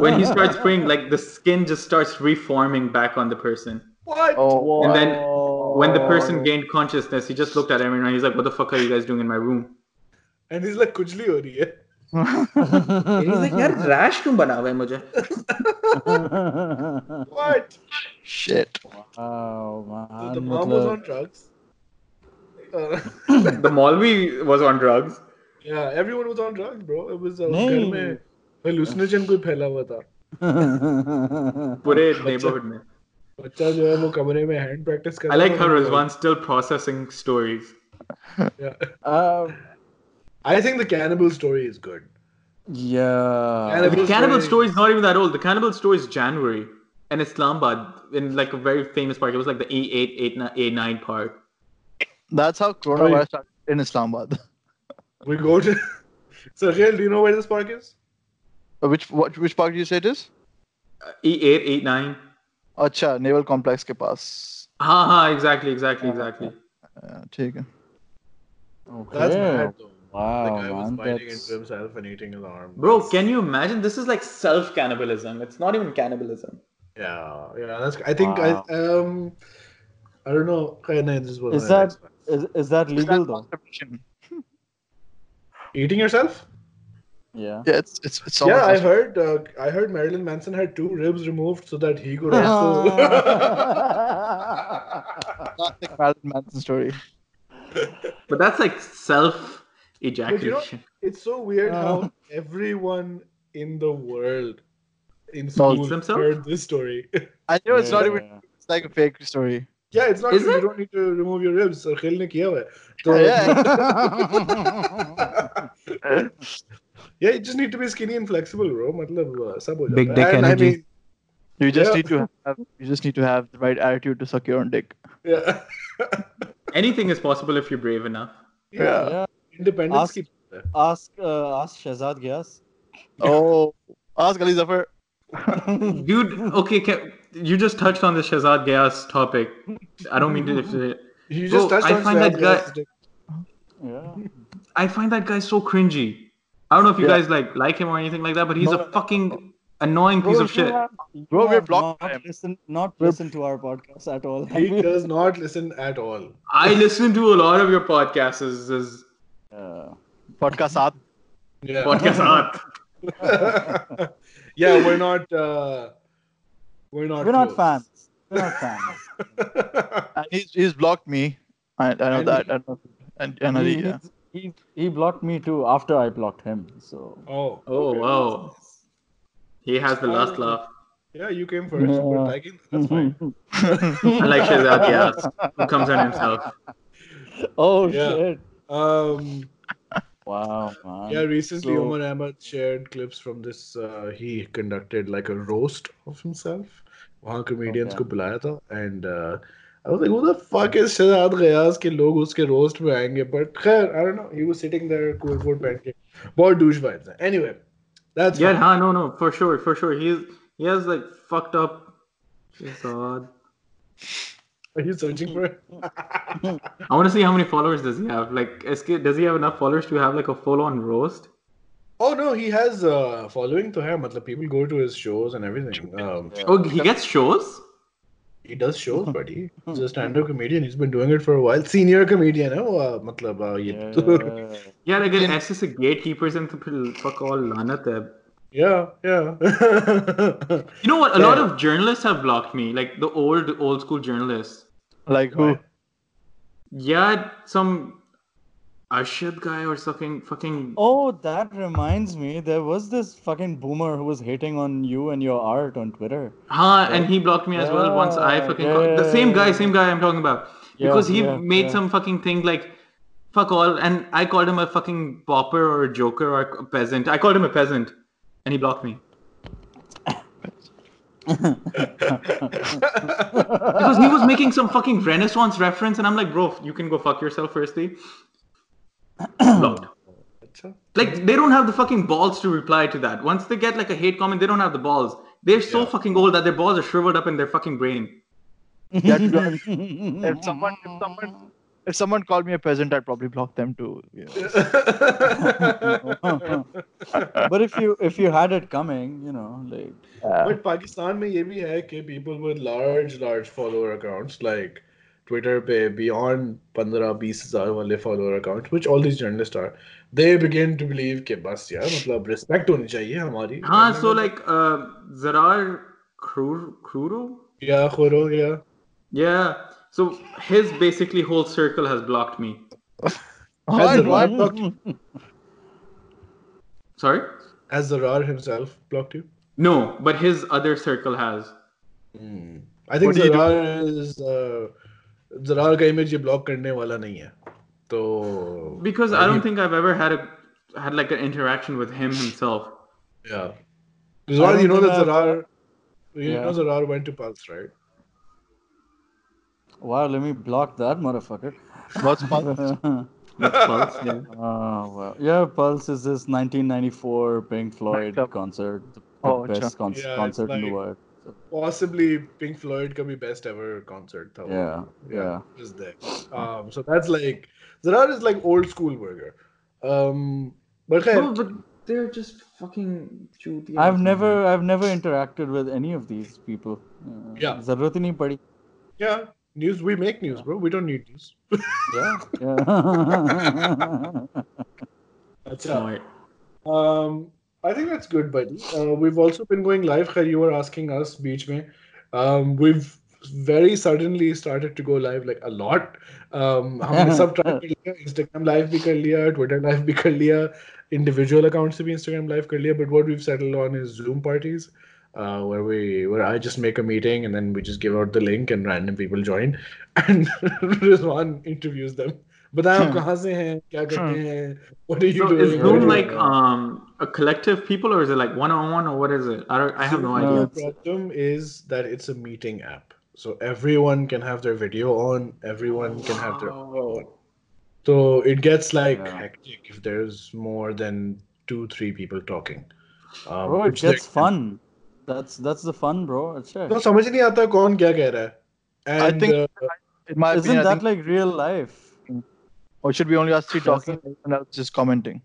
when he starts praying, like the skin just starts reforming back on the person. what Oh, And then when the Oh. person gained consciousness, he just looked at everyone and he's like, "What the fuck are you guys doing in my room?" and he's like खुजली हो रही है And he's like, यार rash क्यों बना हुआ है मुझे? What shit the mom was on drugs the maulvi was on drugs या everyone was on drugs bro it was घर में हेलुसिनेशन कोई फैला हुआ था। पूरे नेबरहुड में। बच्चा जो है वो कमरे में हैंड प्रैक्टिस कर I like how Rizwan still processing stories I think the cannibal story is good. yeah. Cannibal The cannibal story- story is not even that old. The cannibal story is January in Islamabad in like a very famous park. It was like the A8, A9, A9 park. That's how coronavirus started in Islamabad. We go to. So, Rael, do you know where this park is? Uh, which what which park do you say it is? E8, A9. अच्छा naval complex के पास Ha ha, exactly, exactly, exactly. Uh, ठीक है Okay. that's mad, though. Wow, the guy was biting That's... into himself and eating his arm. Bro, That's- can you imagine? This is like self cannibalism. It's not even cannibalism. Yeah, yeah. That's. I think Wow. I um. I don't know. Okay, no, this Is my that next one. is, is that legal though? eating yourself? Yeah. Yeah, it's it's, it's so yeah, I much- heard. Uh, I heard Marilyn Manson had two ribs removed so that he could also. classic Marilyn Manson story. But that's like self ejaculation. You know, it's so weird how uh. everyone in the world in school heard this story. I know it's yeah. not even it's like a fake story. Yeah, it's not. You don't need to remove your ribs. Sarkhail ne kiya hai. So, yeah. yeah, you just need to be skinny and flexible, bro. Matlab, uh, sab ho Big dick and energy. I mean, you just yeah. need to have you just need to have the right attitude to suck your own dick. Yeah. Anything is possible if you're brave enough. yeah. yeah. Independence ask, की ask uh, ask Shehzad Ghias. Oh, ask Ali Zafar. Dude, okay, can, you just touched on the Shehzad Ghias topic. I don't mean to. You just Bro, touched I on find that guy. Yeah. I find that guy so cringy. I don't know if you yeah. guys like like him or anything like that, but he's no, a fucking annoying bro, piece of shit. Have, bro, we're blocked. Not listen, not listen to our podcast at all. He does not listen at all. I listen to a lot of your podcasts. Is, is Podcast Saath. Yeah. podcast art. yeah, we're not. Uh, we're not. We're not fans. We're not fans. And he's he's blocked me. I, I know And- that. I know. And, and Ali, he, yeah. he, he blocked me too after I blocked him. So oh. Oh okay. wow, he has the last laugh. Yeah, you came first, Yeah. but I can. That's fine. I like Shehzad Ghias, who comes on himself. oh Yeah. shit! Um, wow, man. Yeah, recently so... Omar Ahmed shared clips from this. Uh, he conducted like a roast of himself. वहाँ comedians को बुलाया था and uh, I was like, who the fuck is Shehzad Ghias के लोग उसके roast में आएंगे? But खैर I don't know he was sitting there cool coat पहन बहुत douche vibes हैं. Anyway that's yeah हाँ no no for sure for sure. He he has like fucked up Shahzad. Are you searching for it? I want to see how many followers does he have. Like, SK, does he have enough followers to have like a full-on roast? Oh no, he has uh, following to him. मतलब people go to his shows and everything. Um, Oh, he gets shows. he does shows, buddy. He's a stand-up comedian. He's been doing it for a while. Senior comedian, है वो, uh, मतलब uh, ये. Yeah. Yeah, like an ऐसे gatekeepers and to fuck all lanat hai. Yeah, yeah. You know what? A lot of journalists have blocked me, like the old, old school journalists. Like who? Yeah, some Arshad guy or something, fucking. Oh, that reminds me. There was this fucking boomer who was hating on you and your art on Twitter. Huh, and he blocked me as well once I Yeah, fucking. yeah, called- the same guy, yeah. same guy I'm talking about. Yeah, Because he yeah, made yeah. some fucking thing like, fuck all, and I called him a fucking pauper or a joker or a peasant. I called him a peasant, and he blocked me. because he was making some fucking Renaissance reference, and I'm like, bro, you can go fuck yourself, firstly. Eh? blocked. Like they don't have the fucking balls to reply to that. Once they get like a hate comment, they don't have the balls. They're so yeah. fucking old that their balls are shriveled up in their fucking brain. if someone if someone if someone called me a peasant, I'd probably block them too. You know. but if you if you had it coming, you know, like. Uh, but Pakistan में ये भी है कि people with large large follower accounts like Twitter पे beyond 15-20 हजार follower accounts which all these journalists are they begin to believe कि बस यार मतलब respect होनी चाहिए हमारी हाँ so like uh, Zarrar Khuhro yeah Khuhro yeah yeah so his basically whole circle has blocked me. Has why? blocked you? Sorry? Has Zarrar himself blocked you? No, but his other circle has. Hmm. I think Zarrar is uh, Zarrar का image block करने wala nahi hai. So because I don't think I've ever had a had like an interaction with him himself. Yeah. Zarrar, you know that I've... Zarrar, you yeah. know Zarrar went to Pulse, right? Wow, let me block that motherfucker. What's Pulse? What's Pulse? Yeah. Oh, well. Yeah, Pulse is this 1994 Pink Floyd concert. The oh, best con- concert like in the world. Possibly Pink Floyd could be best ever concert. Though. Yeah, yeah. Just there. Um, so that's like Zarrar is like old school burger. Um, but, hey, no, but they're just fucking cute. I've never, I've never interacted with any of these people. Uh, yeah. जरूरत ही Yeah. news we make news, bro. We don't need news. Yeah. yeah. अच्छा. Smart. Um, I think that's good, buddy. Uh, we've also been going live. Khair, you were asking us, beach mein. Um, we've very suddenly started to go live like a lot. Um, हमने सब try कर लिया, Instagram live भी कर लिया, Twitter live भी कर लिया, individual accounts से भी Instagram live कर लिया. But what we've settled on is Zoom parties, uh, where we where I just make a meeting and then we just give out the link and random people join and Rizwan interviews them. But I'm hmm. crazy. Hmm. what are you so doing? Is Zoom like um, a collective people or is it like one on one or what is it? I don't, I have no idea. The problem is that it's a meeting app. So everyone can have their video on, everyone can have their. Oh. So it gets like yeah. hectic if there's more than two, three people talking. Um, oh, it gets fun That's that's the fun, bro. It's तो समझ ही नहीं आता कौन क्या कह रहा है. I And, think- uh, In my Isn't opinion, I that think, like real life? or should be only us three Does talking and else just commenting.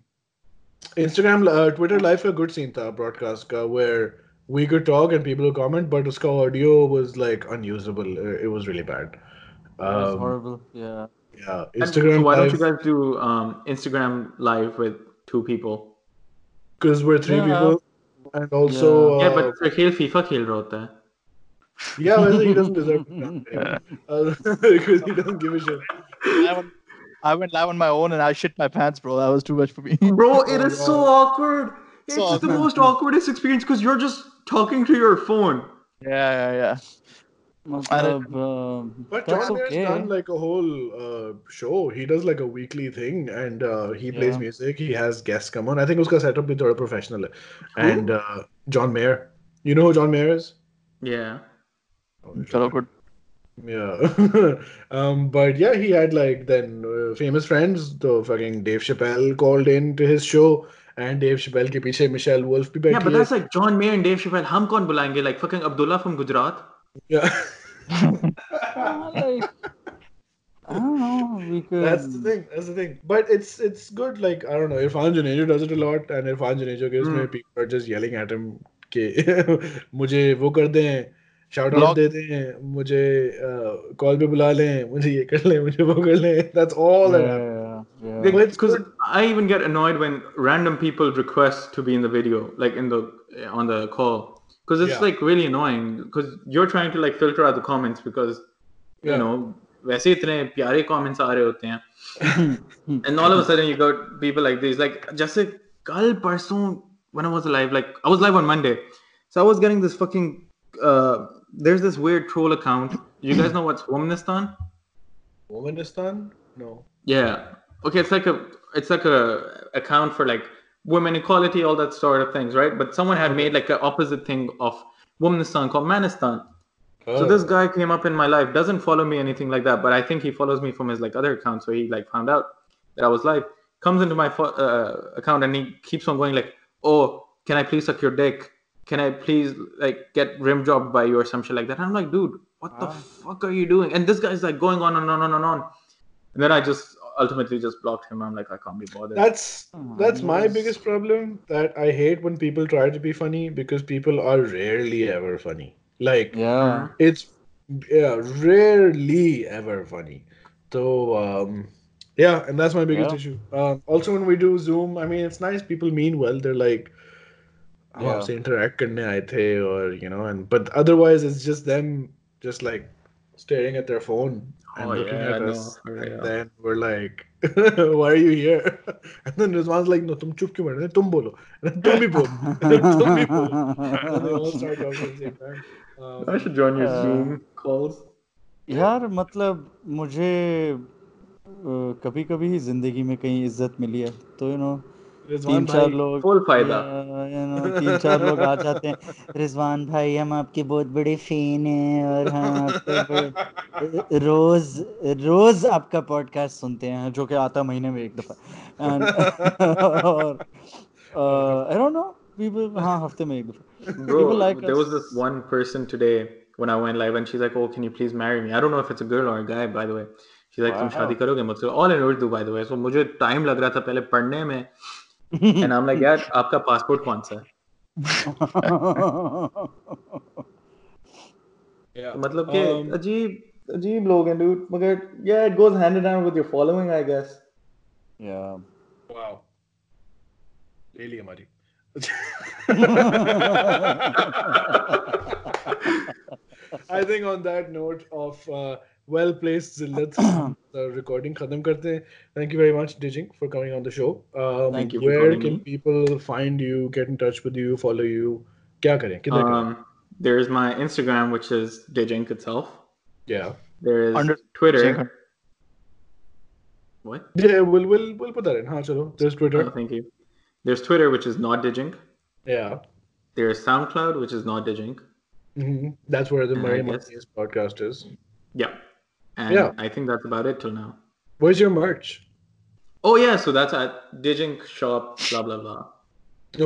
Instagram, uh, Twitter live का good scene था broadcast का where we could talk and people would comment, but उसका audio was like unusable. Uh, It was really bad. It was Um, horrible. Yeah. yeah, And Instagram so why don't live. you guys do um Instagram live with two people? because we're three Yeah. people and also yeah, uh, but Sarkhail FIFA खेल रहा होता Yeah, well, he doesn't deserve that uh, because he doesn't give a shit. I went, live on my own and I shit my pants, bro. That was too much for me. Bro, it oh, is so awkward. It's so the most awkwardest experience because you're just talking to your phone. Yeah, yeah, yeah मतलब, um, but that's John Mayer's okay. done like a whole uh, show he does like a weekly thing and uh, he plays Yeah. music he has guests come on I think uska setup bhi thoda professional hai and uh, John Mayer you know who John Mayer is Yeah. Chalo, good. Yeah. um, but yeah, he had like then uh, famous friends. The fucking Dave Chappelle called in to his show, and Dave Chappelle के पीछे Michelle Wolf भी बैठी Yeah, but है. that's like John Mayer and Dave Chappelle. हम कौन बुलाएंगे? Like fucking Abdullah from Gujarat. Yeah. Ah, like, I don't know. We could. That's the thing. That's the thing. But it's it's good. Like I don't know. Irfan Junejo does it a lot, and Irfan Junejo के उसमें Hmm. people are just yelling at him कि मुझे वो कर दें, shout out Block. दे दें, मुझे call पे बुला लें, मुझे ये कर लें, मुझे वो कर लें. That's all that happens. yeah, yeah. But it's Because good. I even get annoyed when random people request to be in the video, like in the on the call, because it's Yeah. like really annoying. Because you're trying to like filter out the comments because you Yeah. know वैसे इतने प्यारे comments आ रहे होते हैं, and all of a sudden you got people like these. Like जैसे कल परसों when I was live, like I was live on Monday, so I was getting this fucking. Uh, there's this weird troll account. You guys know what's Womanistan? Womanistan? No. Yeah. Okay, it's like a it's like a account for like women equality, all that sort of things, right? But someone had made like an opposite thing of Womanistan called Manistan. So Oh. this guy came up in my life, doesn't follow me anything like that, but I think he follows me from his like other account. So he like found out that I was live, comes into my uh, account and he keeps on going like, "Oh, can I please suck your dick? Can I please like get rim jobbed by you or some shit like that?" And I'm like, "Dude, what the fuck are you doing?" And this guy's like going on and on and on and on. And then I just ultimately just blocked him. I'm like, I can't be bothered. That's Oh, that's my yes. biggest problem. That I hate when people try to be funny because people are rarely ever funny. Like Yeah. it's yeah, rarely ever funny. So um, yeah, and that's my biggest Yeah. issue. Um, also, when we do Zoom, I mean, it's nice. People mean well. They're like, "हम Yeah. आपसे interact करने आए थे," or you know, and but otherwise, it's just them just like staring at their phone and Oh, looking yeah, at I us, know, and real. then we're like, "Why are you here?" And then Rizwan's like, "No, तुम चुप क्यों बैठे? तुम बोलो." And then तुम भी बोलो. तुम भी बोलो. And they all start talking at the same time. Um, I should join your Uh, Zoom calls. यार मतलब मुझे कभी कभी ही ज़िंदगी में कहीं इज़्ज़त मिली है तो यू नो रिजवान तीन चार लोग Full फ़ायदा. तीन चार लोग आ जाते हैं रिजवान भाई हम आपके बहुत बड़े फ़ैन हैं और हम आपके रोज रोज आपका पॉडकास्ट सुनते हैं जो कि आता महीने में एक दफ़ा और आई डोंट नो पीपल हाँ हफ़्ते में एक दफ़ा Bro, People like there us. was this one person today when I went live, and she's like, "Oh, can you please marry me?" I don't know if it's a girl or a guy, by the way. She's like, "तुम Wow. शादी करोगे मुझसे?" All in Urdu, by the way. So मुझे time लग रहा था पहले पढ़ने में, and I'm like, "यार, आपका passport कौन सा है?" Yeah. तो मतलब कि Um, अजीब अजीब लोग हैं, dude. मगर yeah, it goes hand in hand with your following, I guess. yeah Wow. ले ली हमारी I think on that note of uh, well placed zillat recording. Khatam karte thank you very much Digink for coming on the show. Um, thank you where can me. people find you get in touch with you follow you? Kya kare? Kidhar um, there's my instagram which is Digink itself. Yeah. There is Under- twitter. What? Yeah we'll, we'll we'll put that in. Ha chalo. There's twitter. Oh, thank you. There's twitter which is not Digink yeah. There's soundcloud which is not Digink mm-hmm. that's where the Murray podcast is. Yeah. And Yeah. I think that's about it till now. Where's your merch? Oh yeah, so that's at Dijink Shop, blah blah blah.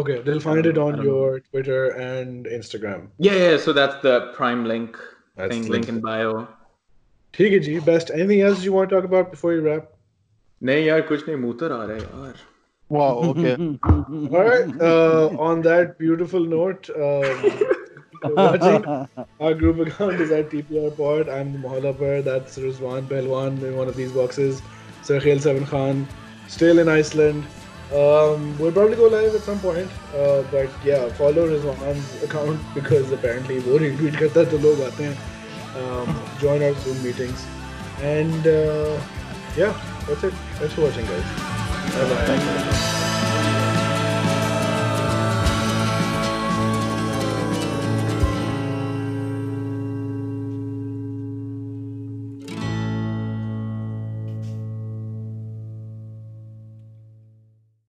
Okay, they'll find it I on don't know. your Twitter and Instagram. Yeah, yeah. So that's the Prime link That's thing, the- link in bio. ठीक है जी. Best. Anything else you want to talk about before you wrap? नहीं यार कुछ नहीं मुतर आ रहा है यार. Wow, okay. All right. Uh, on that beautiful note, um, for watching our group account is at TPR Pod. I'm Maholupper. That's Rizwan Pehelwan in one of these boxes. Sarkhail Seven Khan, still in Iceland. Um, we'll probably go live at some point. Uh, but yeah, follow Rizwan's account because apparently वो retweet करता तो log आते हैं. Um, join our Zoom meetings. And uh, yeah, that's it. Thanks for watching, guys. Bye bye.